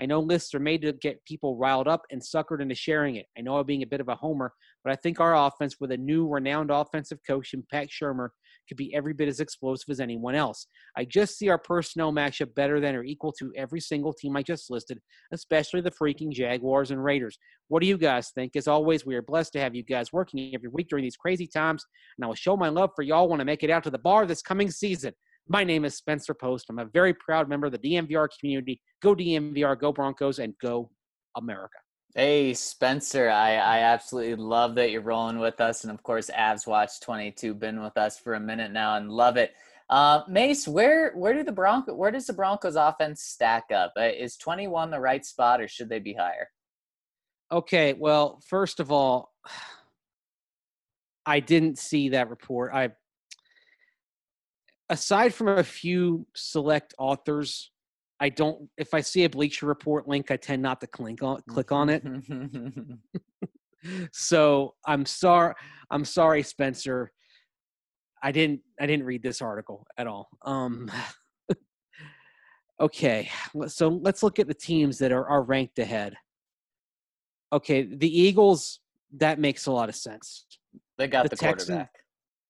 I know lists are made to get people riled up and suckered into sharing it. I know I'm being a bit of a homer, but I think our offense with a new renowned offensive coach in Pat Shurmur could be every bit as explosive as anyone else. I just see our personnel matchup better than or equal to every single team I just listed, especially the freaking Jaguars and Raiders. What do you guys think? As always, we are blessed to have you guys working every week during these crazy times, and I will show my love for y'all when I make it out to the bar this coming season. My name is Spencer Post. I'm a very proud member of the DNVR community. Go DNVR, go Broncos, and go America. Hey, Spencer, I, I absolutely love that you're rolling with us. And of course, Avs Watch 22 been with us for a minute now and love it. Uh, Mace, where where do the Bronco where does the Broncos offense stack up? Uh, is 21 the right spot or should they be higher? Okay, well, first of all, I didn't see that report. I aside from a few select authors, I don't. If I see a Bleacher Report link, I tend not to click on click on it. so I'm sorry. I'm sorry, Spencer. I didn't. I didn't read this article at all. Um, okay, so let's look at the teams that are, are ranked ahead. Okay, the Eagles. That makes a lot of sense. They got the, the Texans, quarterback.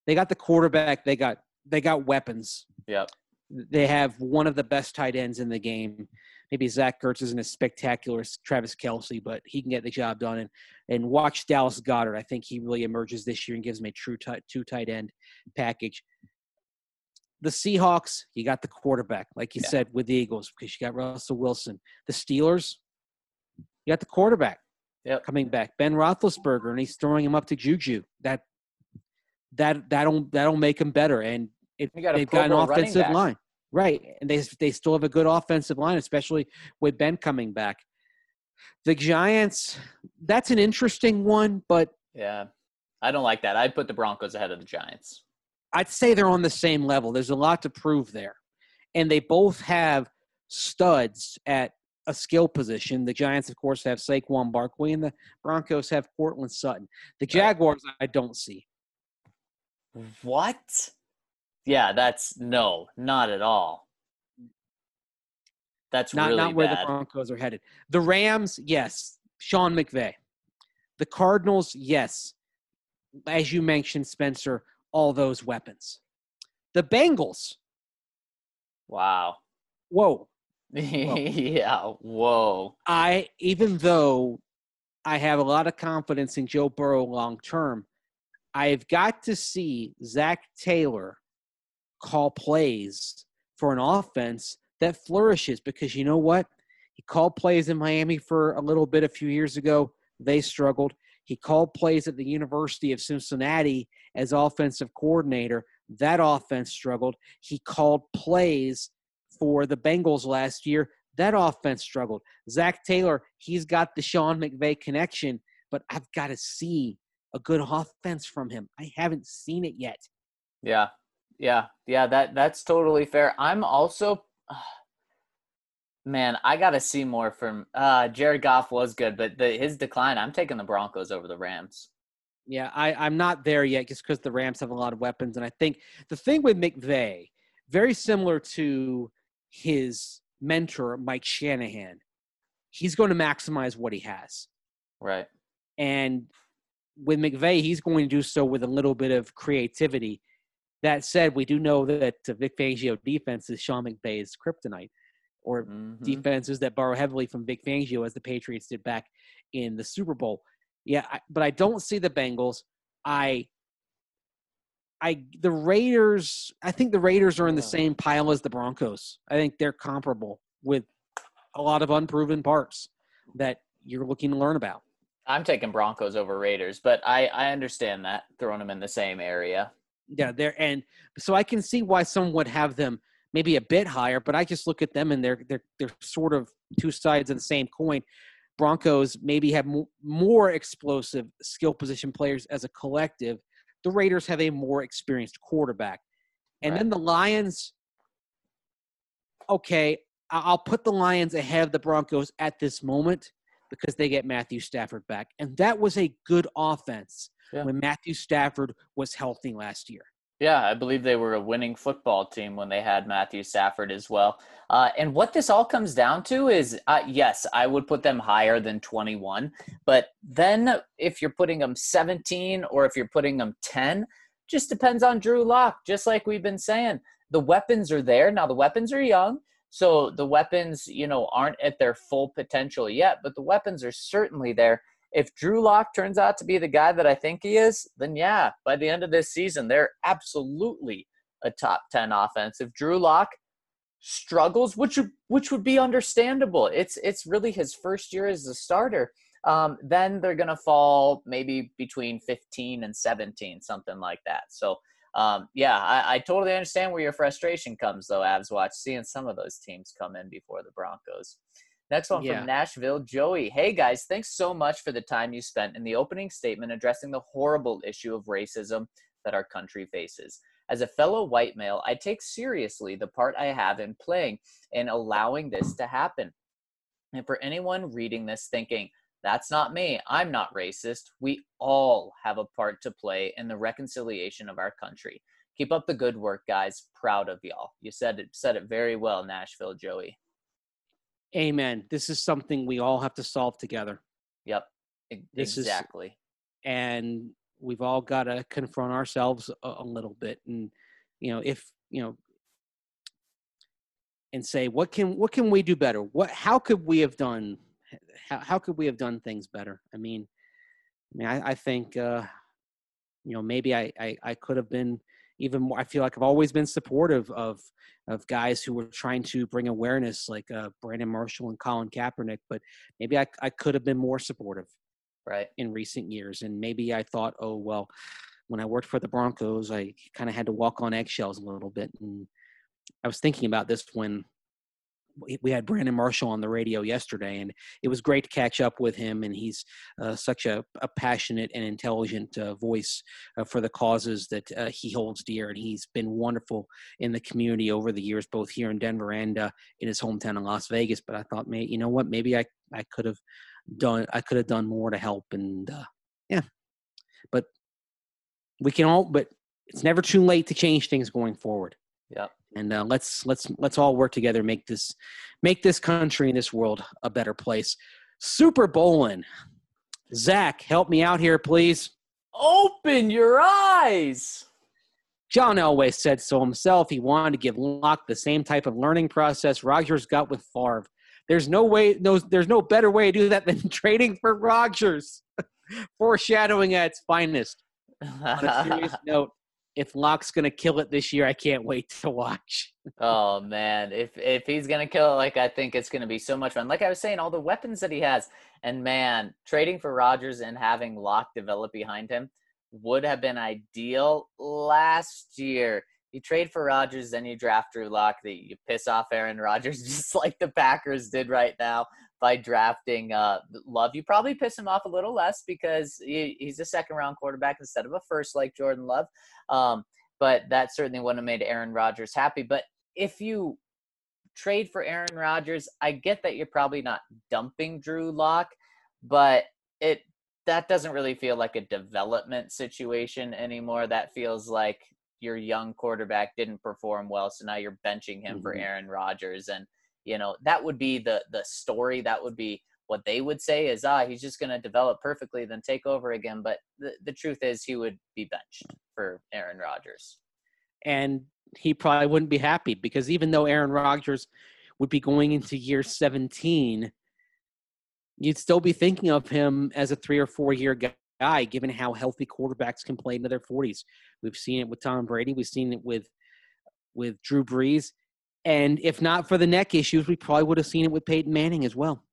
They got the quarterback. They got they got weapons. Yep. They have one of the best tight ends in the game. Maybe Zach Ertz isn't as spectacular as Travis Kelce, but he can get the job done. And and watch Dallas Goedert. I think he really emerges this year and gives me a true t- two tight end package. The Seahawks, you got the quarterback, like you yeah. said, with the Eagles, because you got Russell Wilson. The Steelers, you got the quarterback yep. coming back, Ben Roethlisberger, and he's throwing him up to Juju. That that that'll that'll make them better. And it, got they've got an offensive line, right? And they they still have a good offensive line, especially with Ben coming back. The Giants, that's an interesting one, but yeah, I don't like that. I'd put the Broncos ahead of the Giants. I'd say they're on the same level. There's a lot to prove there, and they both have studs at a skill position. The Giants, of course, have Saquon Barkley, and the Broncos have Courtland Sutton. The Jaguars, I don't see. What? Yeah, that's no, not at all. That's not really not where bad. the Broncos are headed. The Rams, yes, Sean McVay. The Cardinals, yes, as you mentioned, Spencer, all those weapons. The Bengals. Wow. Whoa. whoa. yeah. Whoa. I even though I have a lot of confidence in Joe Burrow long term, I've got to see Zac Taylor call plays for an offense that flourishes because you know what? He called plays in Miami for a little bit a few years ago. They struggled. He called plays at the University of Cincinnati as offensive coordinator. That offense struggled. He called plays for the Bengals last year. That offense struggled. Zac Taylor, he's got the Sean McVay connection, but I've got to see a good offense from him. I haven't seen it yet. Yeah. Yeah. Yeah, that that's totally fair. I'm also uh, man, I got to see more from uh Jared Goff was good, but the, his decline, I'm taking the Broncos over the Rams. Yeah, I, I'm not there yet just because the Rams have a lot of weapons. And I think the thing with McVay, very similar to his mentor, Mike Shanahan, he's going to maximize what he has. Right. And with McVay, he's going to do so with a little bit of creativity. That said, we do know that Vic Fangio defense is Sean McVay's kryptonite, or mm-hmm. defenses that borrow heavily from Vic Fangio, as the Patriots did back in the Super Bowl. Yeah, I, but I don't see the Bengals. I, I, the Raiders. I think the Raiders are in the same pile as the Broncos. I think they're comparable with a lot of unproven parts that you're looking to learn about. I'm taking Broncos over Raiders, but I I understand that throwing them in the same area. Yeah, they're and so I can see why some would have them maybe a bit higher, but I just look at them and they're they're they're sort of two sides of the same coin. Broncos maybe have more explosive skill position players as a collective. The Raiders have a more experienced quarterback. And Right. then the Lions okay, I'll put the Lions ahead of the Broncos at this moment because they get Matthew Stafford back. And that was a good offense Yeah. when Matthew Stafford was healthy last year. Yeah, I believe they were a winning football team when they had Matthew Stafford as well. Uh, and what this all comes down to is uh, yes, I would put them higher than 21. But then if you're putting them 17 or if you're putting them 10, just depends on Drew Lock. Just like we've been saying, the weapons are there. Now, the weapons are young. So the weapons, you know, aren't at their full potential yet, but the weapons are certainly there. If Drew Lock turns out to be the guy that I think he is, then yeah, by the end of this season, they're absolutely a top 10 offense. If Drew Lock struggles, which which would be understandable, it's it's really his first year as a starter. Um, then they're gonna fall maybe between 15 and 17, something like that. So um, yeah, I, I totally understand where your frustration comes, though. Avs watch seeing some of those teams come in before the Broncos. Next one Yeah. from Nashville, Joey. Hey guys, thanks so much for the time you spent in the opening statement addressing the horrible issue of racism that our country faces. As a fellow white male, I take seriously the part I have in playing in allowing this to happen. And for anyone reading this thinking, that's not me, I'm not racist, we all have a part to play in the reconciliation of our country. Keep up the good work, guys. Proud of y'all. You said it said it very well, Nashville Joey. Amen. This is something we all have to solve together. Yep. This is- exactly. and we've all got to confront ourselves a, a little bit and you know if you know and say what can what can we do better what how could we have done how, how could we have done things better i mean i mean i, I think uh you know maybe I, I i could have been even more i feel like i've always been supportive of of guys who were trying to bring awareness like uh brandon marshall and colin kaepernick but maybe i, I could have been more supportive Right. in recent years. And maybe I thought, oh, well, when I worked for the Broncos, I kind of had to walk on eggshells a little bit. And I was thinking about this when we- had Brandon Marshall on the radio yesterday, and it was great to catch up with him. And he's uh, such a, a passionate and intelligent uh, voice uh, for the causes that uh, he holds dear. And he's been wonderful in the community over the years, both here in Denver and uh, in his hometown in Las Vegas. But I thought, may you know what, maybe I I could have done I could have done more to help and uh, yeah but we can all but it's never too late to change things going forward Yep. And uh, let's let's let's all work together make this make this country and this world a better place super bowling zach help me out here please Open your eyes. John Elway said so himself. He wanted to give Lock the same type of learning process Rodgers got with Favre. There's no way, no, there's no better way to do that than trading for Rodgers. Foreshadowing at its finest. On a serious note, if Lock's to kill it this year, I can't wait to watch. oh man, if if he's gonna kill it, like I think it's gonna be so much fun. Like I was saying, all the weapons that he has, and man, trading for Rodgers and having Locke develop behind him would have been ideal last year. You trade for Rodgers, then you draft Drew Lock. That you piss off Aaron Rodgers, just like the Packers did right now by drafting uh, Love. You probably piss him off a little less because he, he's a second round quarterback instead of a first, like Jordan Love. Um, but that certainly wouldn't have made Aaron Rodgers happy. But if you trade for Aaron Rodgers, I get that you're probably not dumping Drew Lock, but it that doesn't really feel like a development situation anymore. That feels like your young quarterback didn't perform well, so now you're benching him for Mhm. Aaron Rodgers, and you know that would be the the story. That would be what they would say is ah he's just going to develop perfectly then take over again but the, the truth is he would be benched for aaron rodgers And he probably wouldn't be happy because even though Aaron Rodgers would be going into year 17, you'd still be thinking of him as a three or four year guy, given how healthy quarterbacks can play into their 40s. We've seen it with Tom Brady. We've seen it with with Drew Brees. And if not for the neck issues, we probably would have seen it with Peyton Manning as well.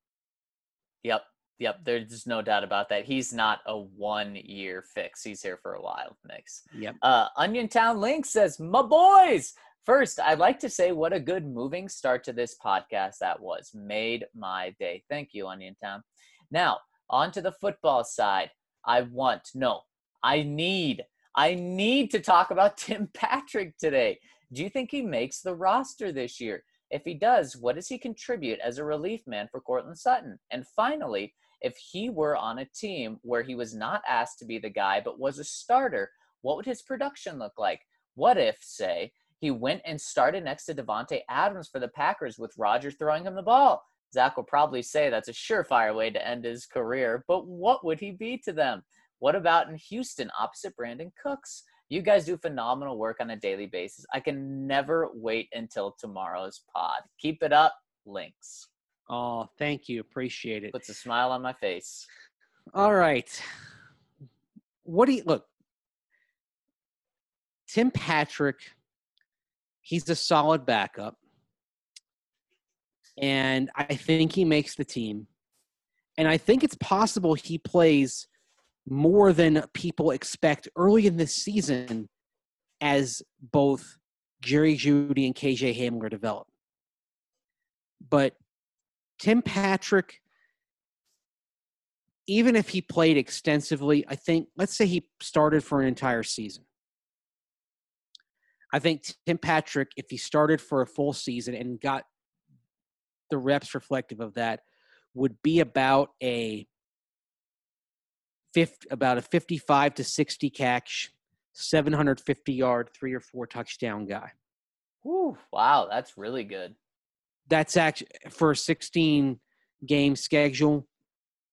Yep. Yep, there's no doubt about that. He's not a one year fix. He's here for a while, Mix. Yep. Uh, Onion Town Link says, My boys. First, I'd like to say what a good moving start to this podcast that was. Made my day. Thank you, Onion Town. Now, on to the football side. I want, no, I need, I need to talk about Tim Patrick today. Do you think he makes the roster this year? If he does, what does he contribute as a relief man for Courtland Sutton? And finally, if he were on a team where he was not asked to be the guy but was a starter, what would his production look like? What if, say, he went and started next to Davante Adams for the Packers with Rodgers throwing him the ball? Zach will probably say that's a surefire way to end his career, but what would he be to them? What about in Houston opposite Brandin Cooks? You guys do phenomenal work on a daily basis. I can never wait until tomorrow's pod. Keep it up. Links. Oh, thank you. Appreciate it. Puts a smile on my face. All right. What do you look? Tim Patrick, he's a solid backup. And I think he makes the team. And I think it's possible he plays more than people expect early in this season as both Jerry Jeudy and KJ Hamler develop. But Tim Patrick, even if he played extensively, I think, let's say he started for an entire season. I think Tim Patrick, if he started for a full season and got the reps reflective of that, would be about a 50, about a 55 to 60 catch, 750 yard, three or four touchdown guy. Whew, wow, that's really good. That's actually for a 16 game schedule.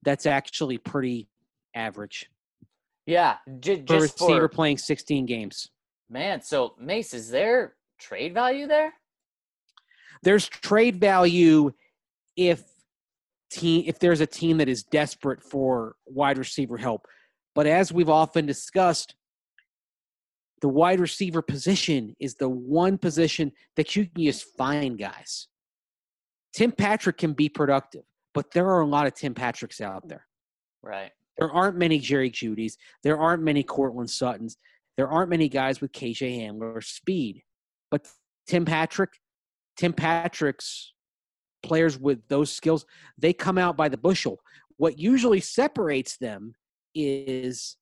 That's actually pretty average Yeah, j- for a just receiver for playing 16 games. man. So Mace, is there trade value there? There's trade value if team if there's a team that is desperate for wide receiver help. But as we've often discussed, the wide receiver position is the one position that you can just find guys. Tim Patrick can be productive, but there are a lot of Tim Patricks out there. Right. There aren't many Jerry Jeudys. There aren't many Courtland Suttons. There aren't many guys with KJ Hamler speed. But Tim Patrick, Tim Patrick's players with those skills, they come out by the bushel. What usually separates them is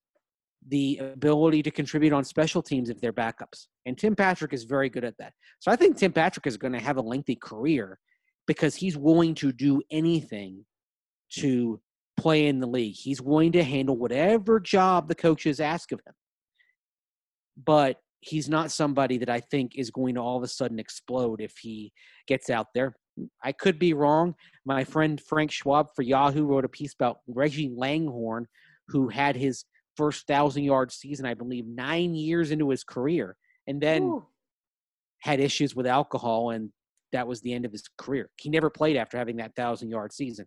the ability to contribute on special teams if they're backups. And Tim Patrick is very good at that. So I think Tim Patrick is going to have a lengthy career because he's willing to do anything to play in the league. He's willing to handle whatever job the coaches ask of him. But he's not somebody that I think is going to all of a sudden explode if he gets out there. I could be wrong. My friend Frank Schwab for Yahoo wrote a piece about Reggie Langhorn, who had his first thousand yard season, I believe, nine years into his career, and then Ooh. had issues with alcohol, and that was the end of his career. He never played after having that thousand yard season.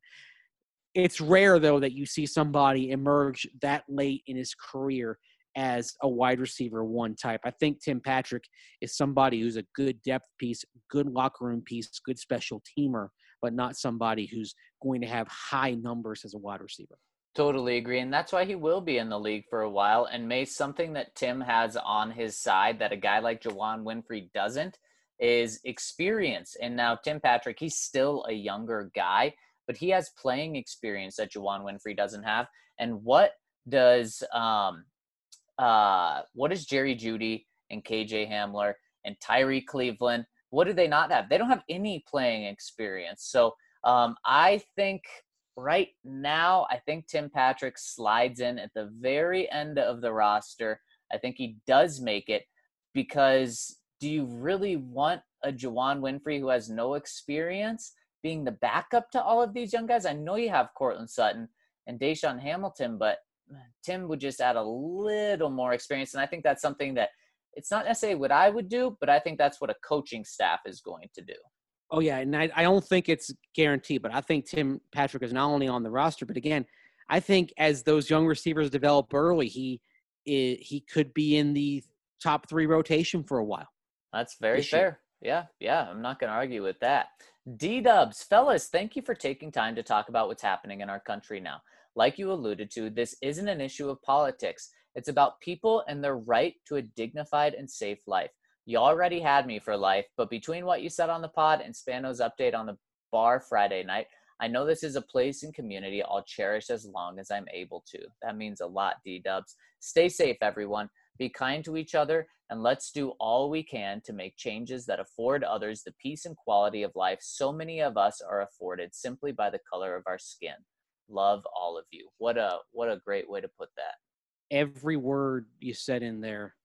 It's rare, though, that you see somebody emerge that late in his career as a wide receiver one type. I think Tim Patrick is somebody who's a good depth piece, good locker room piece, good special teamer, but not somebody who's going to have high numbers as a wide receiver. Totally agree. And that's why he will be in the league for a while. And May, something that Tim has on his side that a guy like Juwann Winfree doesn't is experience. And now Tim Patrick, he's still a younger guy, but he has playing experience that Juwann Winfree doesn't have. And what does um uh what does Jerry Jeudy and KJ Hamler and Tyrie Cleveland, what do they not have? They don't have any playing experience. So um I think right now, I think Tim Patrick slides in at the very end of the roster. I think he does make it because do you really want a Juwann Winfree who has no experience being the backup to all of these young guys? I know you have Courtland Sutton and DaeSean Hamilton, but Tim would just add a little more experience. And I think that's something that it's not necessarily what I would do, but I think that's what a coaching staff is going to do. Oh yeah, and I, I don't think it's guaranteed, but I think Tim Patrick is not only on the roster, but again, I think as those young receivers develop early, he he could be in the top three rotation for a while. That's very This year. fair. Yeah, yeah, I'm not going to argue with that. D Dubs, fellas, thank you for taking time to talk about what's happening in our country now. Like you alluded to, this isn't an issue of politics. It's about people and their right to a dignified and safe life. You already had me for life, but between what you said on the pod and Spano's update on the bar Friday night, I know this is a place and community I'll cherish as long as I'm able to. That means a lot, D Dubs. Stay safe, everyone. Be kind to each other, and let's do all we can to make changes that afford others the peace and quality of life so many of us are afforded simply by the color of our skin. Love all of you. What a what a great way to put that. Every word you said in there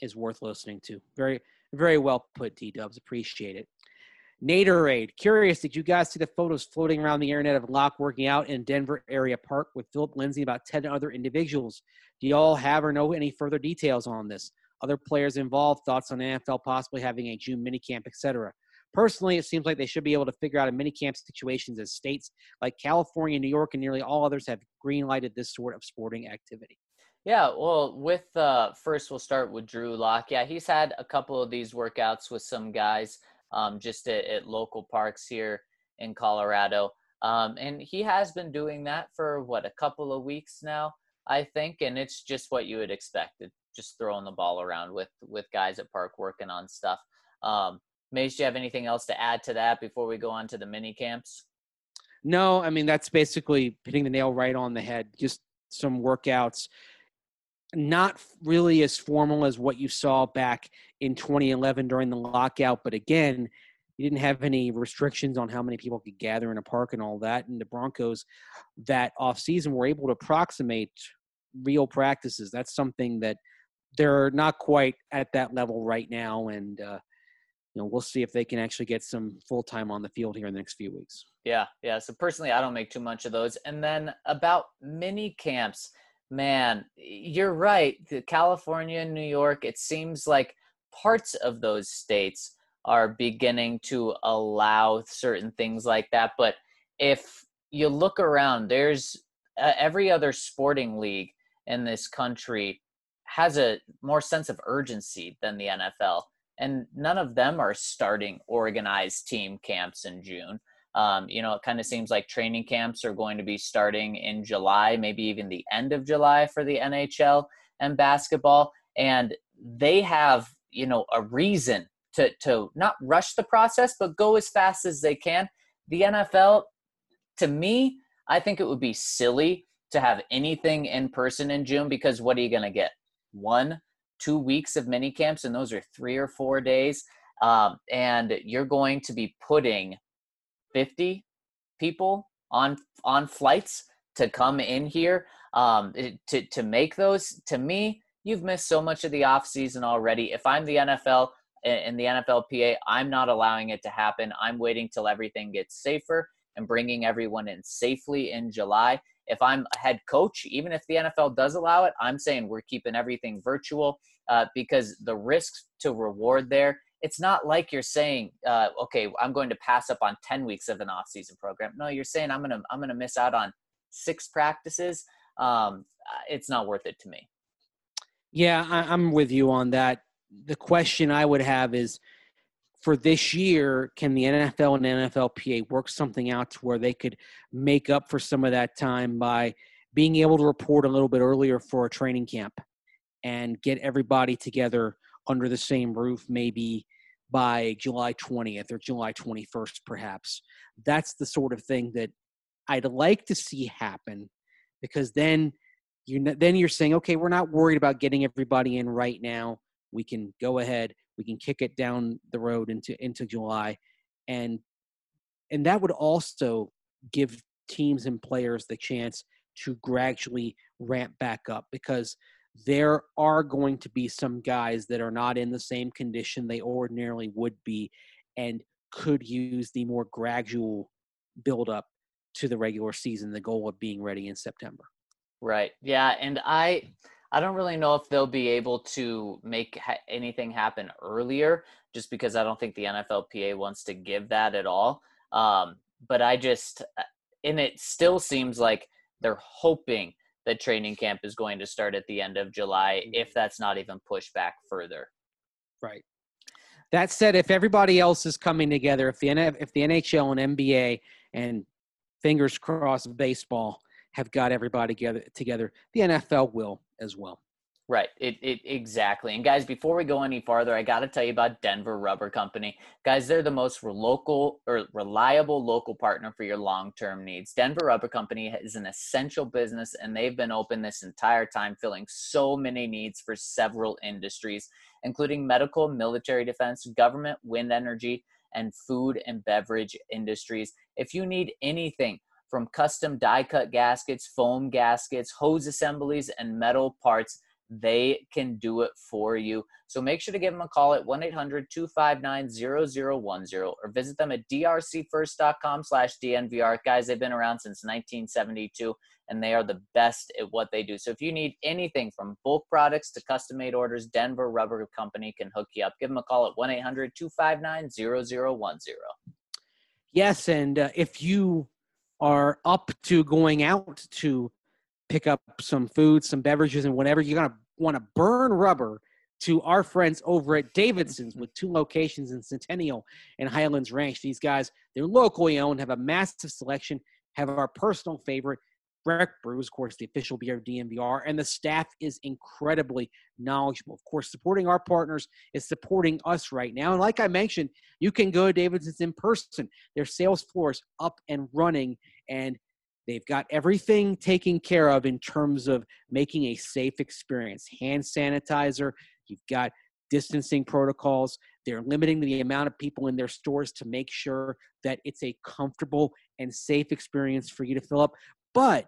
is worth listening to. Very, very well put, D Dubs. Appreciate it. Naderade, curious, did you guys see the photos floating around the internet of Lock working out in Denver area park with Phillip Lindsay and about 10 other individuals? Do y'all have or know any further details on this? Other players involved, thoughts on NFL possibly having a June minicamp, etc. Personally, it seems like they should be able to figure out a minicamp situations as states like California, New York, and nearly all others have green lighted this sort of sporting activity. Yeah, well, with uh, first we'll start with Drew Lock. Yeah, he's had a couple of these workouts with some guys um, just at, at, local parks here in Colorado. Um, and he has been doing that for what a couple of weeks now, I think, and it's just what you would expect. It, just throwing the ball around with with guys at park working on stuff. Um, Mace, do you have anything else to add to that before we go on to the mini camps? No, I mean that's basically hitting the nail right on the head. Just some workouts not really as formal as what you saw back in 2011 during the lockout, but again, you didn't have any restrictions on how many people could gather in a park and all that. And the Broncos that off season were able to approximate real practices. That's something that they're not quite at that level right now. And, uh, you know, we'll see if they can actually get some full time on the field here in the next few weeks. Yeah, yeah. So personally, I don't make too much of those. And then about mini camps, man, you're right. The California New York, it seems like parts of those states are beginning to allow certain things like that. But if you look around, there's uh, every other sporting league in this country has a more sense of urgency than the NFL. And none of them are starting organized team camps in June. Um, you know, it kind of seems like training camps are going to be starting in July, maybe even the end of July for the NHL and basketball. And they have, you know, a reason to, to not rush the process, but go as fast as they can. The NFL, to me, I think it would be silly to have anything in person in June because what are you going to get? One, two weeks of mini camps, and those are three or four days. Um, and you're going to be putting 50 people on on flights to come in here um, to to make those. To me, you've missed so much of the off season already. If I'm the NFL and the NFLPA, I'm not allowing it to happen. I'm waiting till everything gets safer and bringing everyone in safely in July. If I'm a head coach, even if the NFL does allow it, I'm saying we're keeping everything virtual uh, because the risks to reward there it's not like you're saying, uh, okay, I'm going to pass up on 10 weeks of an off-season program. No, you're saying I'm gonna I'm gonna miss out on six practices. Um, uh, it's not worth it to me. Yeah, I, I'm with you on that. The question I would have is for this year, can the NFL and NFLPA work something out to where they could make up for some of that time by being able to report a little bit earlier for a training camp and get everybody together under the same roof, maybe by July 20th or July 21st, perhaps. That's the sort of thing that I'd like to see happen because then you then you're saying, okay, we're not worried about getting everybody in right now. We can go ahead. We can kick it down the road into into July, and and that would also give teams and players the chance to gradually ramp back up because there are going to be some guys that are not in the same condition they ordinarily would be and could use the more gradual build up to the regular season the goal of being ready in september. Right. Yeah and i i don't really know if they'll be able to make ha- anything happen earlier just because i don't think the nflpa wants to give that at all. Um, but i just uh, and it still seems like they're hoping that training camp is going to start at the end of July, mm-hmm. if that's not even pushed back further. Right. That said, if everybody else is coming together, if the if the NHL and NBA and fingers crossed baseball have got everybody together, together, the NFL will as well. Right. It, it exactly. And guys, before we go any farther, I got to tell you about Denver Rubber Company. Guys, they're the most local or reliable local partner for your long-term needs. Denver Rubber Company is an essential business and they've been open this entire time filling so many needs for several industries, including medical, military defense, government, wind energy, and food and beverage industries. If you need anything from custom die cut gaskets, foam gaskets, hose assemblies, and metal parts, they can do it for you. So make sure to give them a call at 1-800-259-0010 or visit them at drcfirst.com slash DNVR. Guys, they've been around since 1972 and they are the best at what they do. So if you need anything from bulk products to custom-made orders, Denver Rubber Company can hook you up. Give them a call at 1-800-259-0010. Yes, and uh, if you are up to going out to pick up some food, some beverages, and whatever, you're gonna want to burn rubber to our friends over at Davidson's with two locations in Centennial and Highlands Ranch. These guys, they're locally owned, have a massive selection, have our personal favorite, Breck Brews, of course, the official beer of DNVR, and the staff is incredibly knowledgeable. Of course, supporting our partners is supporting us right now. And like I mentioned, you can go to Davidson's in person. Their sales floor is up and running, and They've got everything taken care of in terms of making a safe experience. Hand sanitizer, you've got distancing protocols. They're limiting the amount of people in their stores to make sure that it's a comfortable and safe experience for you to fill up. But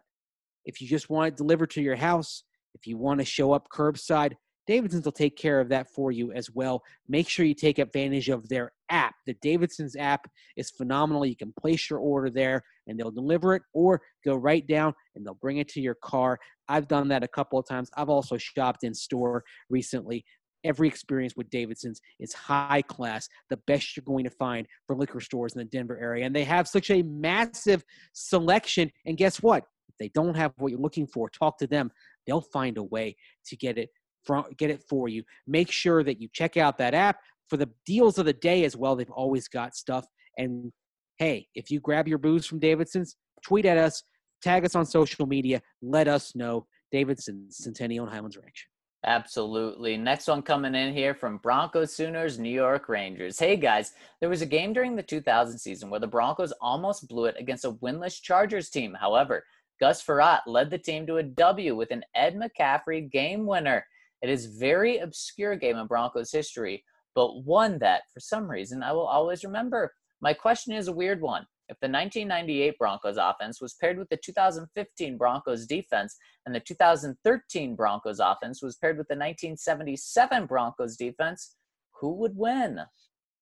if you just want it delivered to your house, if you want to show up curbside, Davidson's will take care of that for you as well. Make sure you take advantage of their app. The Davidson's app is phenomenal. You can place your order there and they'll deliver it or go right down and they'll bring it to your car. I've done that a couple of times. I've also shopped in store recently. Every experience with Davidson's is high class, the best you're going to find for liquor stores in the Denver area. And they have such a massive selection. And guess what? If they don't have what you're looking for, talk to them. They'll find a way to get it from get it for you. Make sure that you check out that app for the deals of the day as well. They've always got stuff. And hey, if you grab your booze from Davidson's, tweet at us, tag us on social media, let us know. Davidson, Centennial and Highlands Ranch. Absolutely. Next one coming in here from Broncos Sooners, New York Rangers. Hey guys, there was a game during the 2000 season where the Broncos almost blew it against a winless Chargers team. However, Gus Frerotte led the team to a W with an Ed McCaffrey game winner. It is very obscure game in Broncos history, but one that, for some reason, I will always remember. My question is a weird one. If the 1998 Broncos offense was paired with the 2015 Broncos defense, and the 2013 Broncos offense was paired with the 1977 Broncos defense, who would win?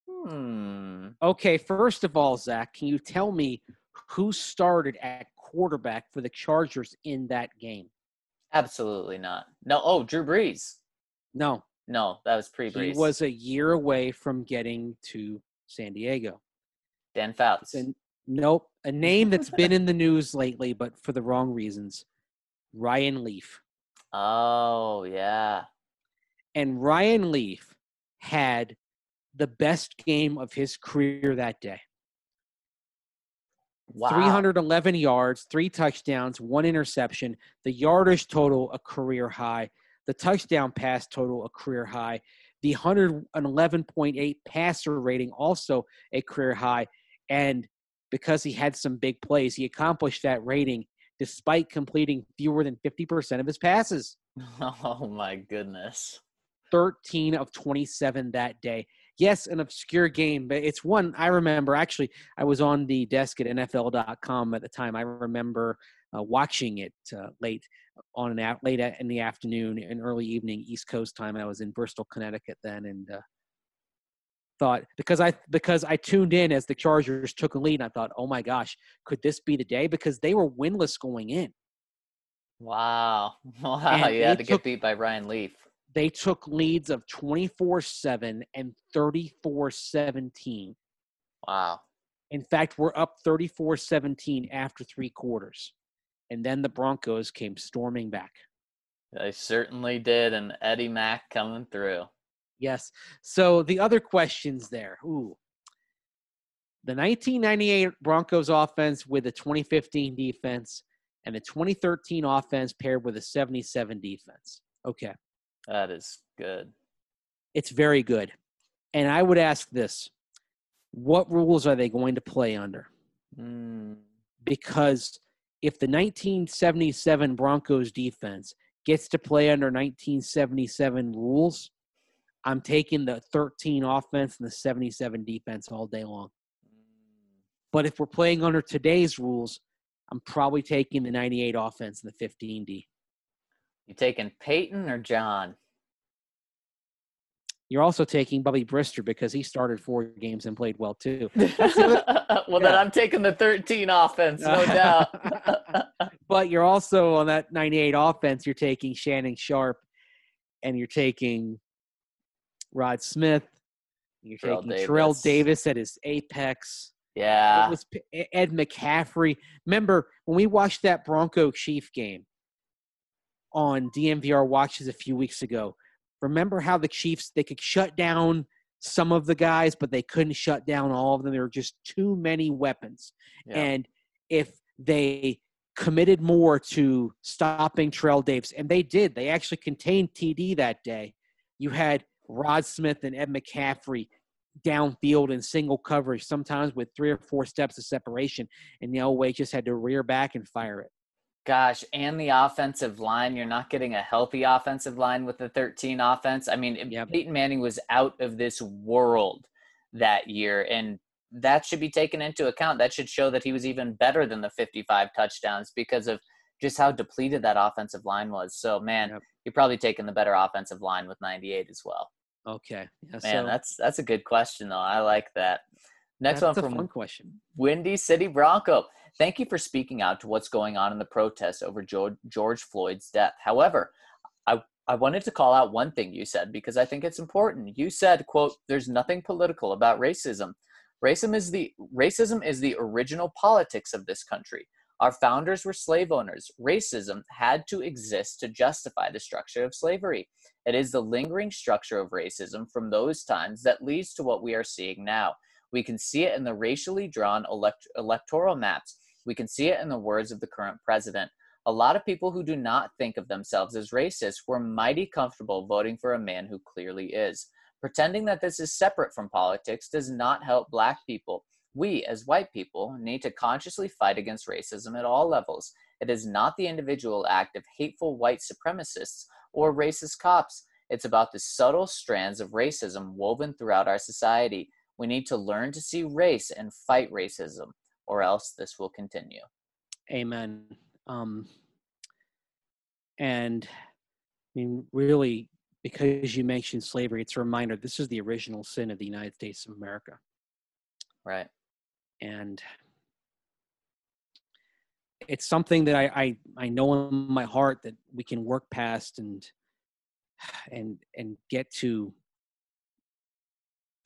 Hmm. Okay, first of all, Zach, can you tell me who started at quarterback for the Chargers in that game? Absolutely not. No. Oh, Drew Brees. No, No, that was pre Brees. he was a year away from getting to San Diego. Dan Fouts. And nope, a name that's been in the news lately, but for the wrong reasons. Ryan Leaf. Oh, yeah. And Ryan Leaf had the best game of his career that day. Wow. 311 yards, three touchdowns, one interception. The yardage total, a career high. The touchdown pass total, a career high. The 111.8 passer rating, also a career high. And because he had some big plays, he accomplished that rating despite completing fewer than 50% of his passes. Oh, my goodness. 13 of 27 that day. Yes, an obscure game, but it's one I remember. Actually, I was on the desk at NFL.com at the time. I remember uh, watching it uh, late on an a- late in the afternoon and early evening East Coast time. I was in Bristol, Connecticut then, and uh, thought because I because I tuned in as the Chargers took a lead. And I thought, oh my gosh, could this be the day? Because they were winless going in. Wow. Wow. And you had to get beat by Ryan Leaf. They took leads of 24 7 and 34 17. Wow. In fact, we're up 34 17 after three quarters. And then the Broncos came storming back. They certainly did. And Eddie Mack coming through. Yes. So the other questions there. Ooh. The 1998 Broncos offense with the 2015 defense and the 2013 offense paired with a 77 defense. Okay. That is good. It's very good. And I would ask this what rules are they going to play under? Mm, Because if the 1977 Broncos defense gets to play under 1977 rules, I'm taking the 13 offense and the 77 defense all day long. But if we're playing under today's rules, I'm probably taking the 98 offense and the 15D. You taking Peyton or John? You're also taking Bubby Brister because he started four games and played well too. well, then. I'm taking the 13 offense, no doubt. but you're also on that 98 offense, you're taking Shannon Sharpe and you're taking Rod Smith. You're Terrell taking Terrell Davis. Davis at his apex. yeah. it was Ed McCaffrey. Remember when we watched that Bronco Chief game on DNVR watches a few weeks ago? Remember how the Chiefs they could shut down some of the guys, but they couldn't shut down all of them. There were just too many weapons. yeah. And if they committed more to stopping Terrell Davis, and they did, they actually contained TD that day. You had Rod Smith and Ed McCaffrey downfield in single coverage, sometimes with three or four steps of separation, and the Elway just had to rear back and fire it. Gosh, and the offensive line. You're not getting a healthy offensive line with the 13 offense. I mean, Yep. Peyton Manning was out of this world that year, and that should be taken into account. That should show that he was even better than the 55 touchdowns because of just how depleted that offensive line was. So, man, Yep. you're probably taking the better offensive line with 98 as well. Okay, yeah, Man, so that's that's a good question though. I like that. Next one from fun question. Windy City Bronco. Thank you for speaking out to what's going on in the protests over George, Floyd's death. However, I, I wanted to call out one thing you said because I think it's important. You said, quote, there's nothing political about racism. Racism is the racism is the original politics of this country. Our founders were slave owners. Racism had to exist to justify the structure of slavery. It is the lingering structure of racism from those times that leads to what we are seeing now. We can see it in the racially drawn elect- electoral maps. We can see it in the words of the current president. A lot of people who do not think of themselves as racist were mighty comfortable voting for a man who clearly is. Pretending that this is separate from politics does not help black people. We, as white people, need to consciously fight against racism at all levels. It is not the individual act of hateful white supremacists or racist cops. It's about the subtle strands of racism woven throughout our society. We need to learn to see race and fight racism, or else this will continue. Amen. Um, and I mean, really, because you mentioned slavery, it's a reminder this is the original sin of the United States of America. Right. And it's something that I, I, I know in my heart that we can work past and and and get to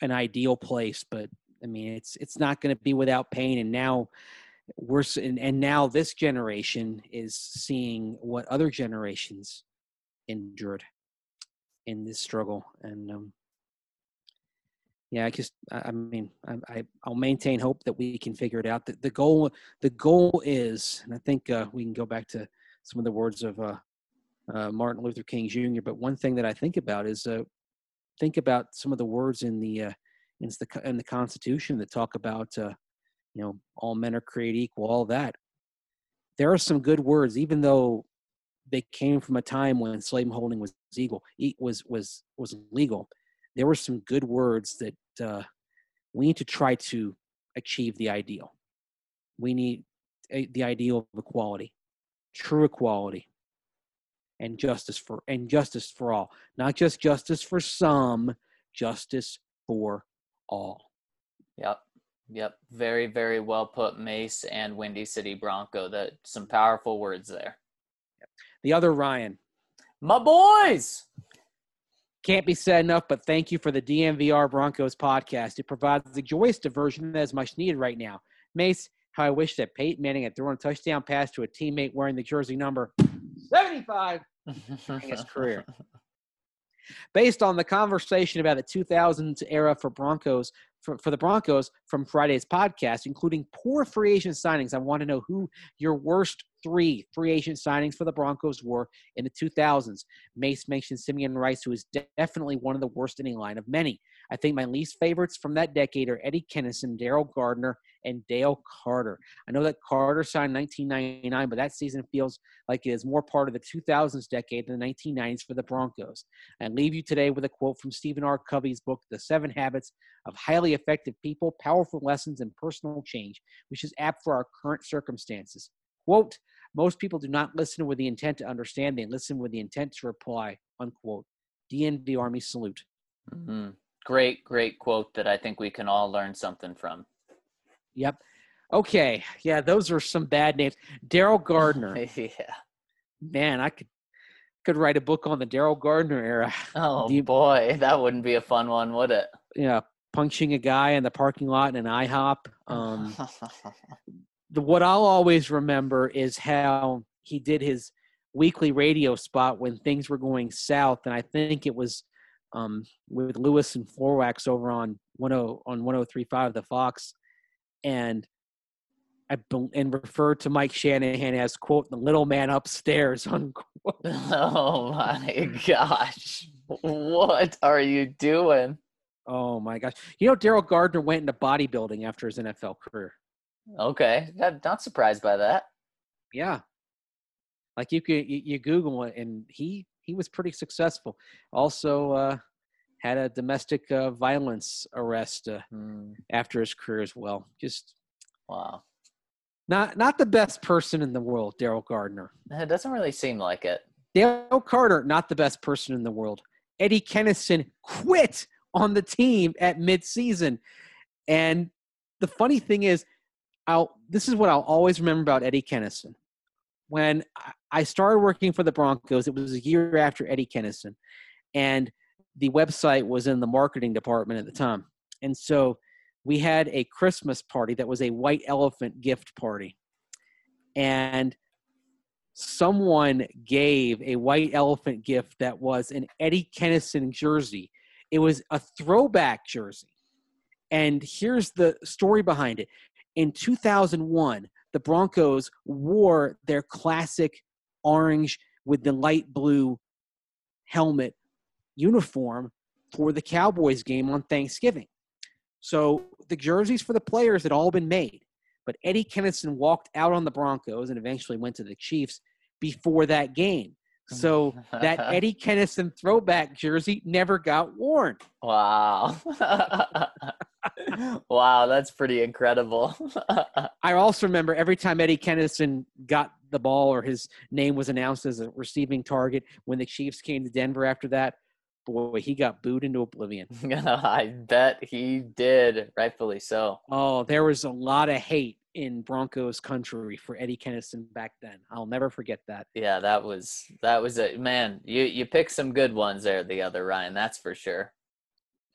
an ideal place but i mean it's it's not going to be without pain and now we're and, and now this generation is seeing what other generations endured in this struggle and um yeah i just i, I mean I, I i'll maintain hope that we can figure it out. The, the goal the goal is and i think uh, we can go back to some of the words of uh, uh, martin luther king jr but one thing that i think about is uh, think about some of the words in the in the the Constitution that talk about uh, you know all men are created equal, all that. There are some good words, even though they came from a time when slave holding was legal. Was was was legal. There were some good words that uh, we need to try to achieve the ideal. We need a, the ideal of equality, true equality, and justice for and justice for all not just justice for some justice for all Yep. Yep. Very, very well put, Mace and Windy City Bronco. That some powerful words there. the other ryan My boys. can't be said enough but thank you for the DNVR broncos podcast it provides a joyous diversion that is much needed right now mace how i wish that peyton manning had thrown a touchdown pass to a teammate wearing the jersey number 75 in his career. based on the conversation about the 2000s era for Broncos for, for the Broncos from Friday's podcast, including poor free agent signings. I want to know who your worst three free agent signings for the Broncos were in the 2000s. Mace mentioned Simeon Rice, who is definitely one of the worst in a line of many. I think my least favorites from that decade are Eddie Kennison, Daryl Gardener, and Dale Carter. I know that Carter signed 1999, but that season feels like it is more part of the 2000s decade than the 1990s for the Broncos. I leave you today with a quote from Stephen R. Covey's book, The Seven Habits of Highly Effective People, Powerful Lessons in Personal Change, which is apt for our current circumstances. Quote, most people do not listen with the intent to understand, they listen with the intent to reply, unquote. DNV Army salute. Mm-hmm. Great, great quote that I think we can all learn something from. Yep. Okay. Yeah, those are some bad names. Daryl Gardener. yeah. Man, I could could write a book on the Daryl Gardener era. Oh you, boy, that wouldn't be a fun one, would it? Yeah, punching a guy in the parking lot in an IHOP. Um, the what I'll always remember is how he did his weekly radio spot when things were going south, and I think it was um, with Lewis and Floorwax over on 10 on 1035 the Fox and I and referred to Mike Shanahan as quote the little man upstairs unquote. Oh my gosh. What are you doing? Oh my gosh. You know Daryl Gardner went into bodybuilding after his NFL career. Okay. not surprised by that. Yeah. Like you could you, you Google it and he he was pretty successful. Also uh had a domestic uh, violence arrest uh, mm. after his career as well. Just wow, not not the best person in the world, Daryl Gardener. It doesn't really seem like it. Dale Carter, not the best person in the world. Eddie Kennison quit on the team at midseason, and the funny thing is, I'll this is what I'll always remember about Eddie Kennison. When I started working for the Broncos, it was a year after Eddie Kennison, and the website was in the marketing department at the time. And so we had a Christmas party that was a white elephant gift party. And someone gave a white elephant gift that was an Eddie Kennison jersey. It was a throwback jersey. And here's the story behind it. In 2001, the Broncos wore their classic orange with the light blue helmet uniform for the Cowboys game on Thanksgiving. So the jerseys for the players had all been made, but Eddie Kennison walked out on the Broncos and eventually went to the Chiefs before that game. So that Eddie Kennison throwback jersey never got worn. Wow. wow, that's pretty incredible. I also remember every time Eddie Kennison got the ball or his name was announced as a receiving target when the Chiefs came to Denver after that, boy, he got booed into oblivion. I bet he did, rightfully so. Oh, there was a lot of hate in Broncos country for Eddie Kennison back then. I'll never forget that. Yeah, that was that was a man. You you picked some good ones there, the other Ryan. That's for sure.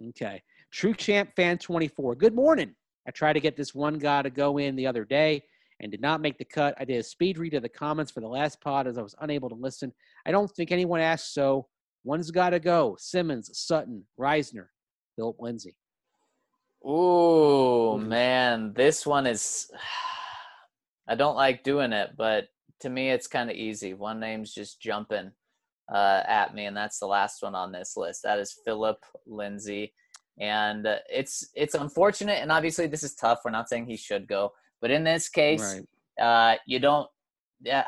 Okay, True Champ fan twenty four. Good morning. I tried to get this one guy to go in the other day and did not make the cut. I did a speed read of the comments for the last pod as I was unable to listen. I don't think anyone asked so One's got to go. Simmons, Sutton, Risner, Phillip Lindsay. Oh man, this one is. I don't like doing it, but to me, it's kind of easy. One name's just jumping uh, at me, and that's the last one on this list. That is Phillip Lindsay, and uh, it's it's unfortunate, and obviously this is tough. We're not saying he should go, but in this case, right. uh, you don't. Yeah,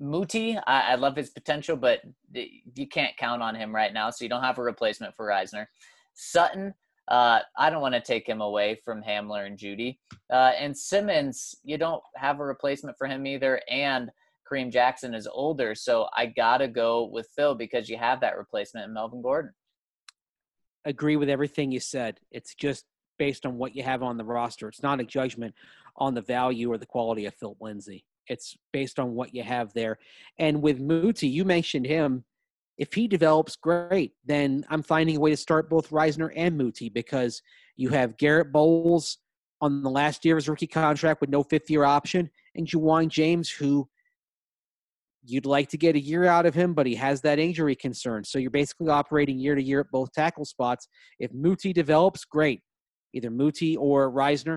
Muti, I, I, love his potential, but you can't count on him right now, so you don't have a replacement for Risner. Sutton, uh, I don't want to take him away from Hamler and Jeudy. Uh, and Simmons, you don't have a replacement for him either, and Kareem Jackson is older, so I gotta go with Phil because you have that replacement in Melvin Gordon. Agree with everything you said. It's just based on what you have on the roster. It's not a judgment on the value or the quality of Phil Lindsay. It's based on what you have there. And with Muti, you mentioned him. If he develops great, then I'm finding a way to start both Risner and Muti because you have Garett Bolles on the last year of his rookie contract with no fifth year option, and Ja'Wuan James, who you'd like to get a year out of him, but he has that injury concern. So you're basically operating year to year at both tackle spots. If Muti develops, great. Either Muti or Risner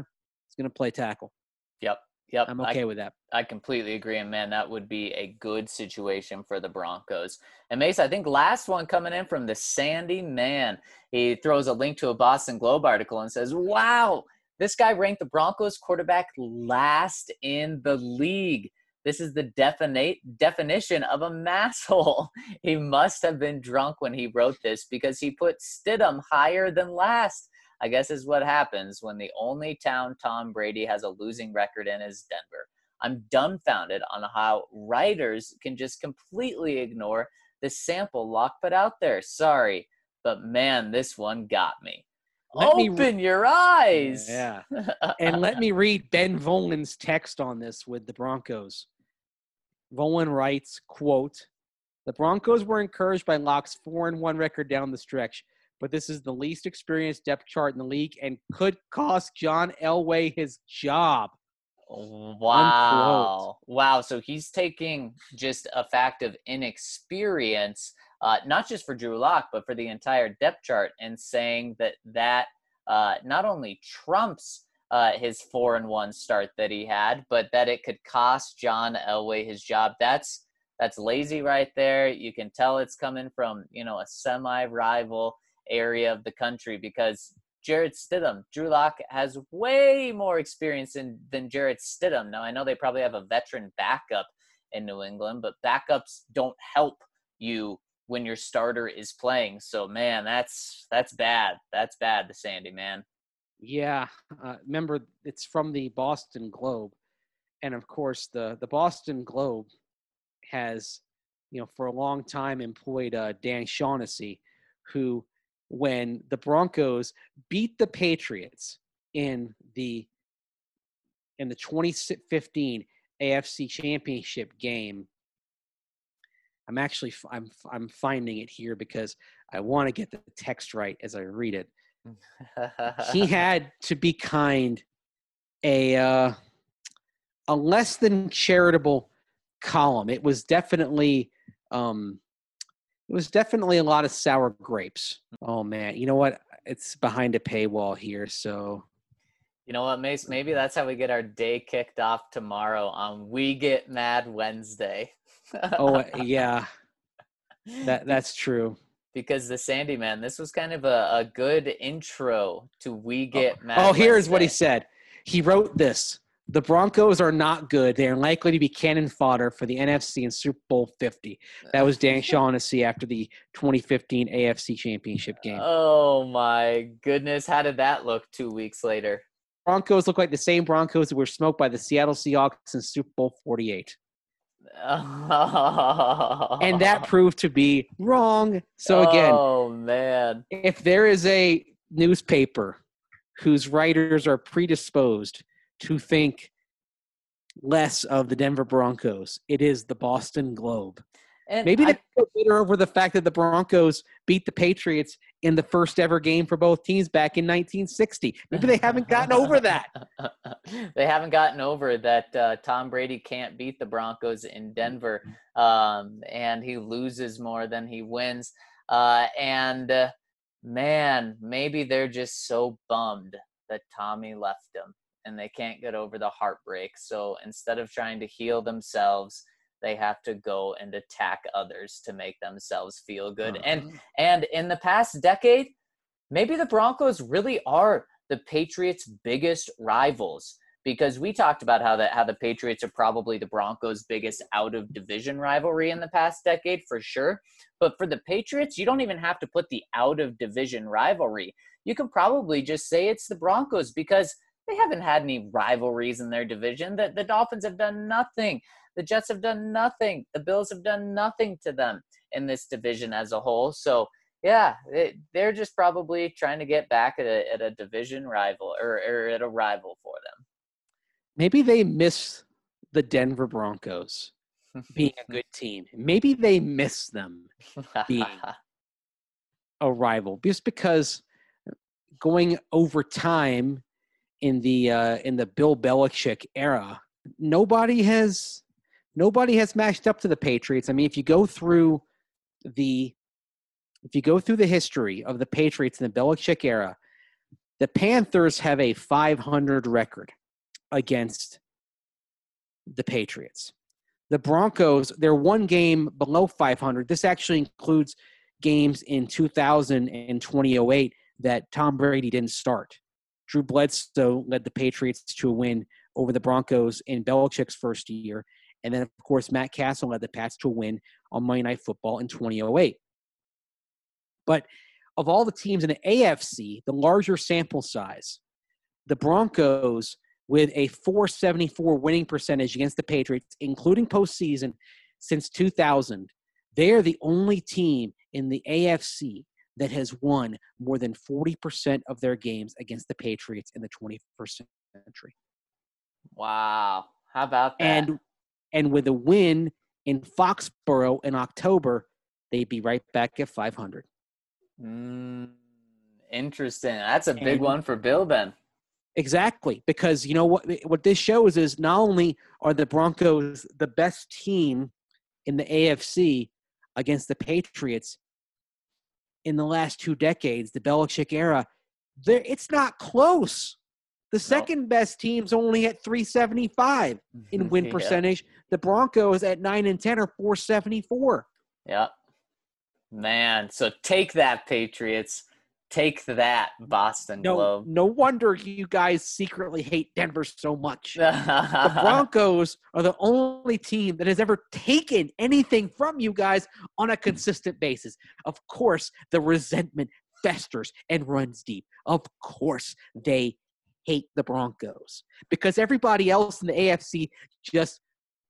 is going to play tackle. Yep. Yep. I'm I- okay with that. I completely agree, and man, that would be a good situation for the Broncos. And Mace, I think last one coming in from the Sandy Man. He throws a link to a Boston Globe article and says, "Wow, this guy ranked the Broncos quarterback last in the league. This is the definite definition of a masshole. He must have been drunk when he wrote this because he put Stidham higher than last." I guess is what happens when the only town Tom Brady has a losing record in is Denver. I'm dumbfounded on how writers can just completely ignore the sample Lock put out there. Sorry, but man, this one got me. Let me- Open your eyes. Yeah. and let me read Ben Volin's text on this with the Broncos. Volin writes, quote, the Broncos were encouraged by Lock's 4 and 1 record down the stretch, but this is the least experienced depth chart in the league and could cost John Elway his job. Wow. Wow. So he's taking just a fact of inexperience, uh, not just for Drew Lock, but for the entire depth chart, and saying that that uh, not only trumps uh, his four and one start that he had, but that it could cost John Elway his job. That's that's lazy right there. You can tell it's coming from you know a semi-rival area of the country because Jarrett Stidham. Drew Lock has way more experience in, than Jarrett Stidham. Now, I know they probably have a veteran backup in New England, but backups don't help you when your starter is playing. So, man, that's that's bad. That's bad, the Sandy man. Yeah, uh, remember it's from the Boston Globe, and of course the the Boston Globe has, you know, for a long time employed uh, Dan Shaughnessy, who, when the Broncos beat the Patriots in the in the 2015 AFC Championship game. I'm actually I'm I'm finding it here because I want to get the text right as I read it he had to be kind a uh, a less than charitable column. It was definitely um, it was definitely a lot of sour grapes. Oh man, you know what? It's behind a paywall here, so You know what, Mace? Maybe that's how we get our day kicked off tomorrow on We Get Mad Wednesday. oh uh, yeah, that that's true. because the Sandy Man, this was kind of a, a good intro to We Get Mad. oh, here's what he said. He wrote this. The Broncos are not good. They are likely to be cannon fodder for the NFC in Super Bowl 50. That was Dan Shaughnessy after the 2015 AFC Championship game. Oh my goodness, how did that look two weeks later? Broncos look like the same Broncos that were smoked by the Seattle Seahawks in Super Bowl 48. And that proved to be wrong. So again, oh man, if there is a newspaper whose writers are predisposed to think less of the Denver Broncos, it is the Boston Globe. and Maybe they feel bitter over the fact that the Broncos beat the Patriots in the first ever game for both teams back in 1960. Maybe they haven't gotten over that. they haven't gotten over that uh, Tom Brady can't beat the Broncos in Denver, um, and he loses more than he wins. Uh, and uh, man, maybe they're just so bummed that Tommy left them, and they can't get over the heartbreak. So instead of trying to heal themselves, they have to go and attack others to make themselves feel good. And uh-huh. and in the past decade, maybe the Broncos really are the Patriots' biggest rivals because we talked about how the how the Patriots are probably the Broncos' biggest out of division rivalry in the past decade for sure. But for the Patriots, you don't even have to put the out of division rivalry. You can probably just say it's the Broncos because they haven't had any rivalries in their division. The, the Dolphins have done nothing. The Jets have done nothing. The Bills have done nothing to them in this division as a whole. So yeah, it, they're just probably trying to get back at a, at a division rival or, or at a rival for them. Maybe they miss the Denver Broncos being a good team. Maybe they miss them being a rival just because going over time in the uh, in the Bill Belichick era, nobody has nobody has matched up to the Patriots. I mean, if you go through the if you go through the history of the Patriots in the Belichick era, the Panthers have a 500 record against the Patriots. The Broncos, they're one game below 500. This actually includes games in 2000 and 2008 that Tom Brady didn't start. Drew Bledsoe led the Patriots to a win over the Broncos in Belichick's first year. And then, of course, Matt Cassel led the Pats to a win on Monday Night Football in 2008. But of all the teams in the AFC, the larger sample size, the Broncos with a 474 winning percentage against the Patriots, including postseason since 2000, they're the only team in the AFC that has won more than 40% of their games against the Patriots in the 21st century. Wow. How about that? And and with a win in Foxborough in October, they'd be right back at 500. Mm, interesting. That's a big And- one for Bill then. Exactly, because you know what what this shows is not only are the Broncos the best team in the AFC against the Patriots in the last two decades, the Belichick era, there it's not close. The second best team's only at 375 in mm-hmm. win Yeah. percentage. The Broncos at 9 and 10 are 474. Yep. Man, so take that, Patriots. Take that, Boston No, Globe. no wonder you guys secretly hate Denver so much. the the Broncos are the only team that has ever taken anything from you guys on a consistent basis. Of course, the resentment festers and runs deep. Of course, they hate the Broncos because everybody else in the AFC just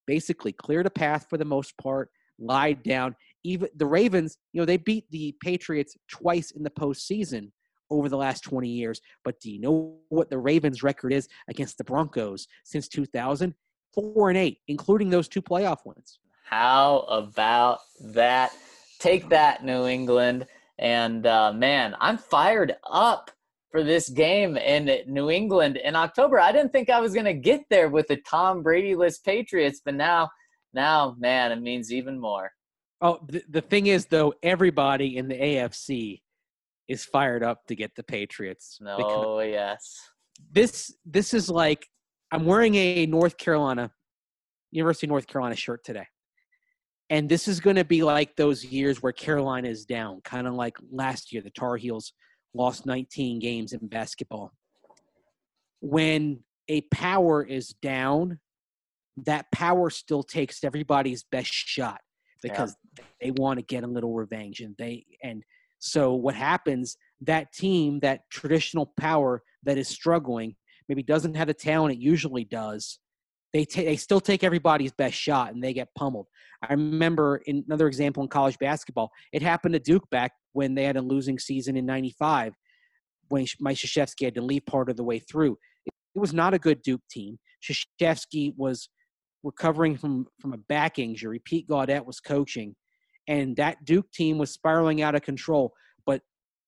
basically cleared a path for the most part, lied down. Even the Ravens, you know, they beat the Patriots twice in the postseason over the last 20 years. But do you know what the Ravens' record is against the Broncos since 2000? Four and eight, including those two playoff wins. How about that? Take that, New England. And uh, man, I'm fired up for this game in New England in October. I didn't think I was going to get there with the Tom Brady-less Patriots, but now, now, man, it means even more. Oh, the, the thing is, though, everybody in the AFC is fired up to get the Patriots. because Oh, yes. this this is like I'm wearing a North Carolina University of North Carolina shirt today. And this is going to be like those years where Carolina is down, kind of like last year the Tar Heels lost 19 games in basketball. When a power is down, that power still takes everybody's best shot because they want to get a little revenge and they and so what happens that team that traditional power that is struggling maybe doesn't have the talent it usually does they ta- they still take everybody's best shot and they get pummeled. I remember in another example in college basketball it happened to duke back when they had a losing season in 95 when mike Krzyzewski had to leave part of the way through. It, it was not a good duke team. Krzyzewski was recovering from from a back injury. Pete Gaudet was coaching and that duke team was spiraling out of control but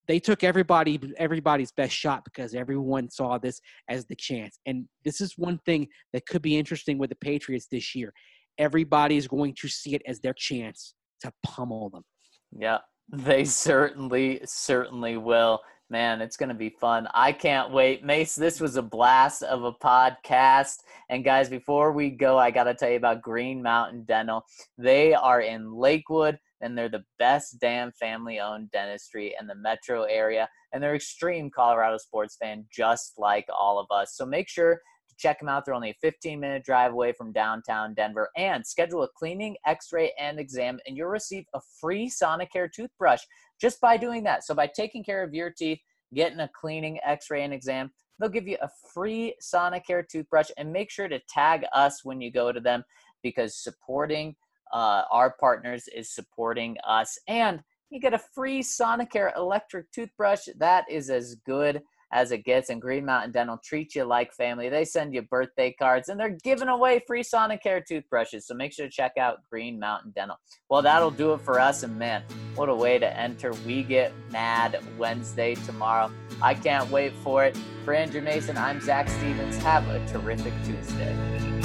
they took everybody everybody's best shot because everyone saw this as the chance. And this is one thing that could be interesting with the Patriots this year. Everybody is going to see it as their chance to pummel them. Yeah, they certainly, certainly will. Man, it's going to be fun. I can't wait. Mace, this was a blast of a podcast. And guys, before we go, I got to tell you about Green Mountain Dental. They are in Lakewood, and they're the best damn family owned dentistry in the metro area. And they're extreme Colorado sports fan, just like all of us. So make sure to check them out. They're only a 15 minute drive away from downtown Denver. And schedule a cleaning, x ray, and exam, and you'll receive a free Sonicare toothbrush just by doing that. So by taking care of your teeth, getting a cleaning, x-ray, and exam, they'll give you a free Sonicare toothbrush and make sure to tag us when you go to them because supporting uh, our partners is supporting us. And you get a free Sonicare electric toothbrush. That is as good as it gets. And Green Mountain Dental treats you like family. They send you birthday cards and they're giving away free Sonicare toothbrushes. So make sure to check out Green Mountain Dental. Well, that'll do it for us. And man, what a way to enter We Get Mad Wednesday tomorrow. I can't wait for it. For Andrew Mason, I'm Zac Stevens. Have a terrific Tuesday.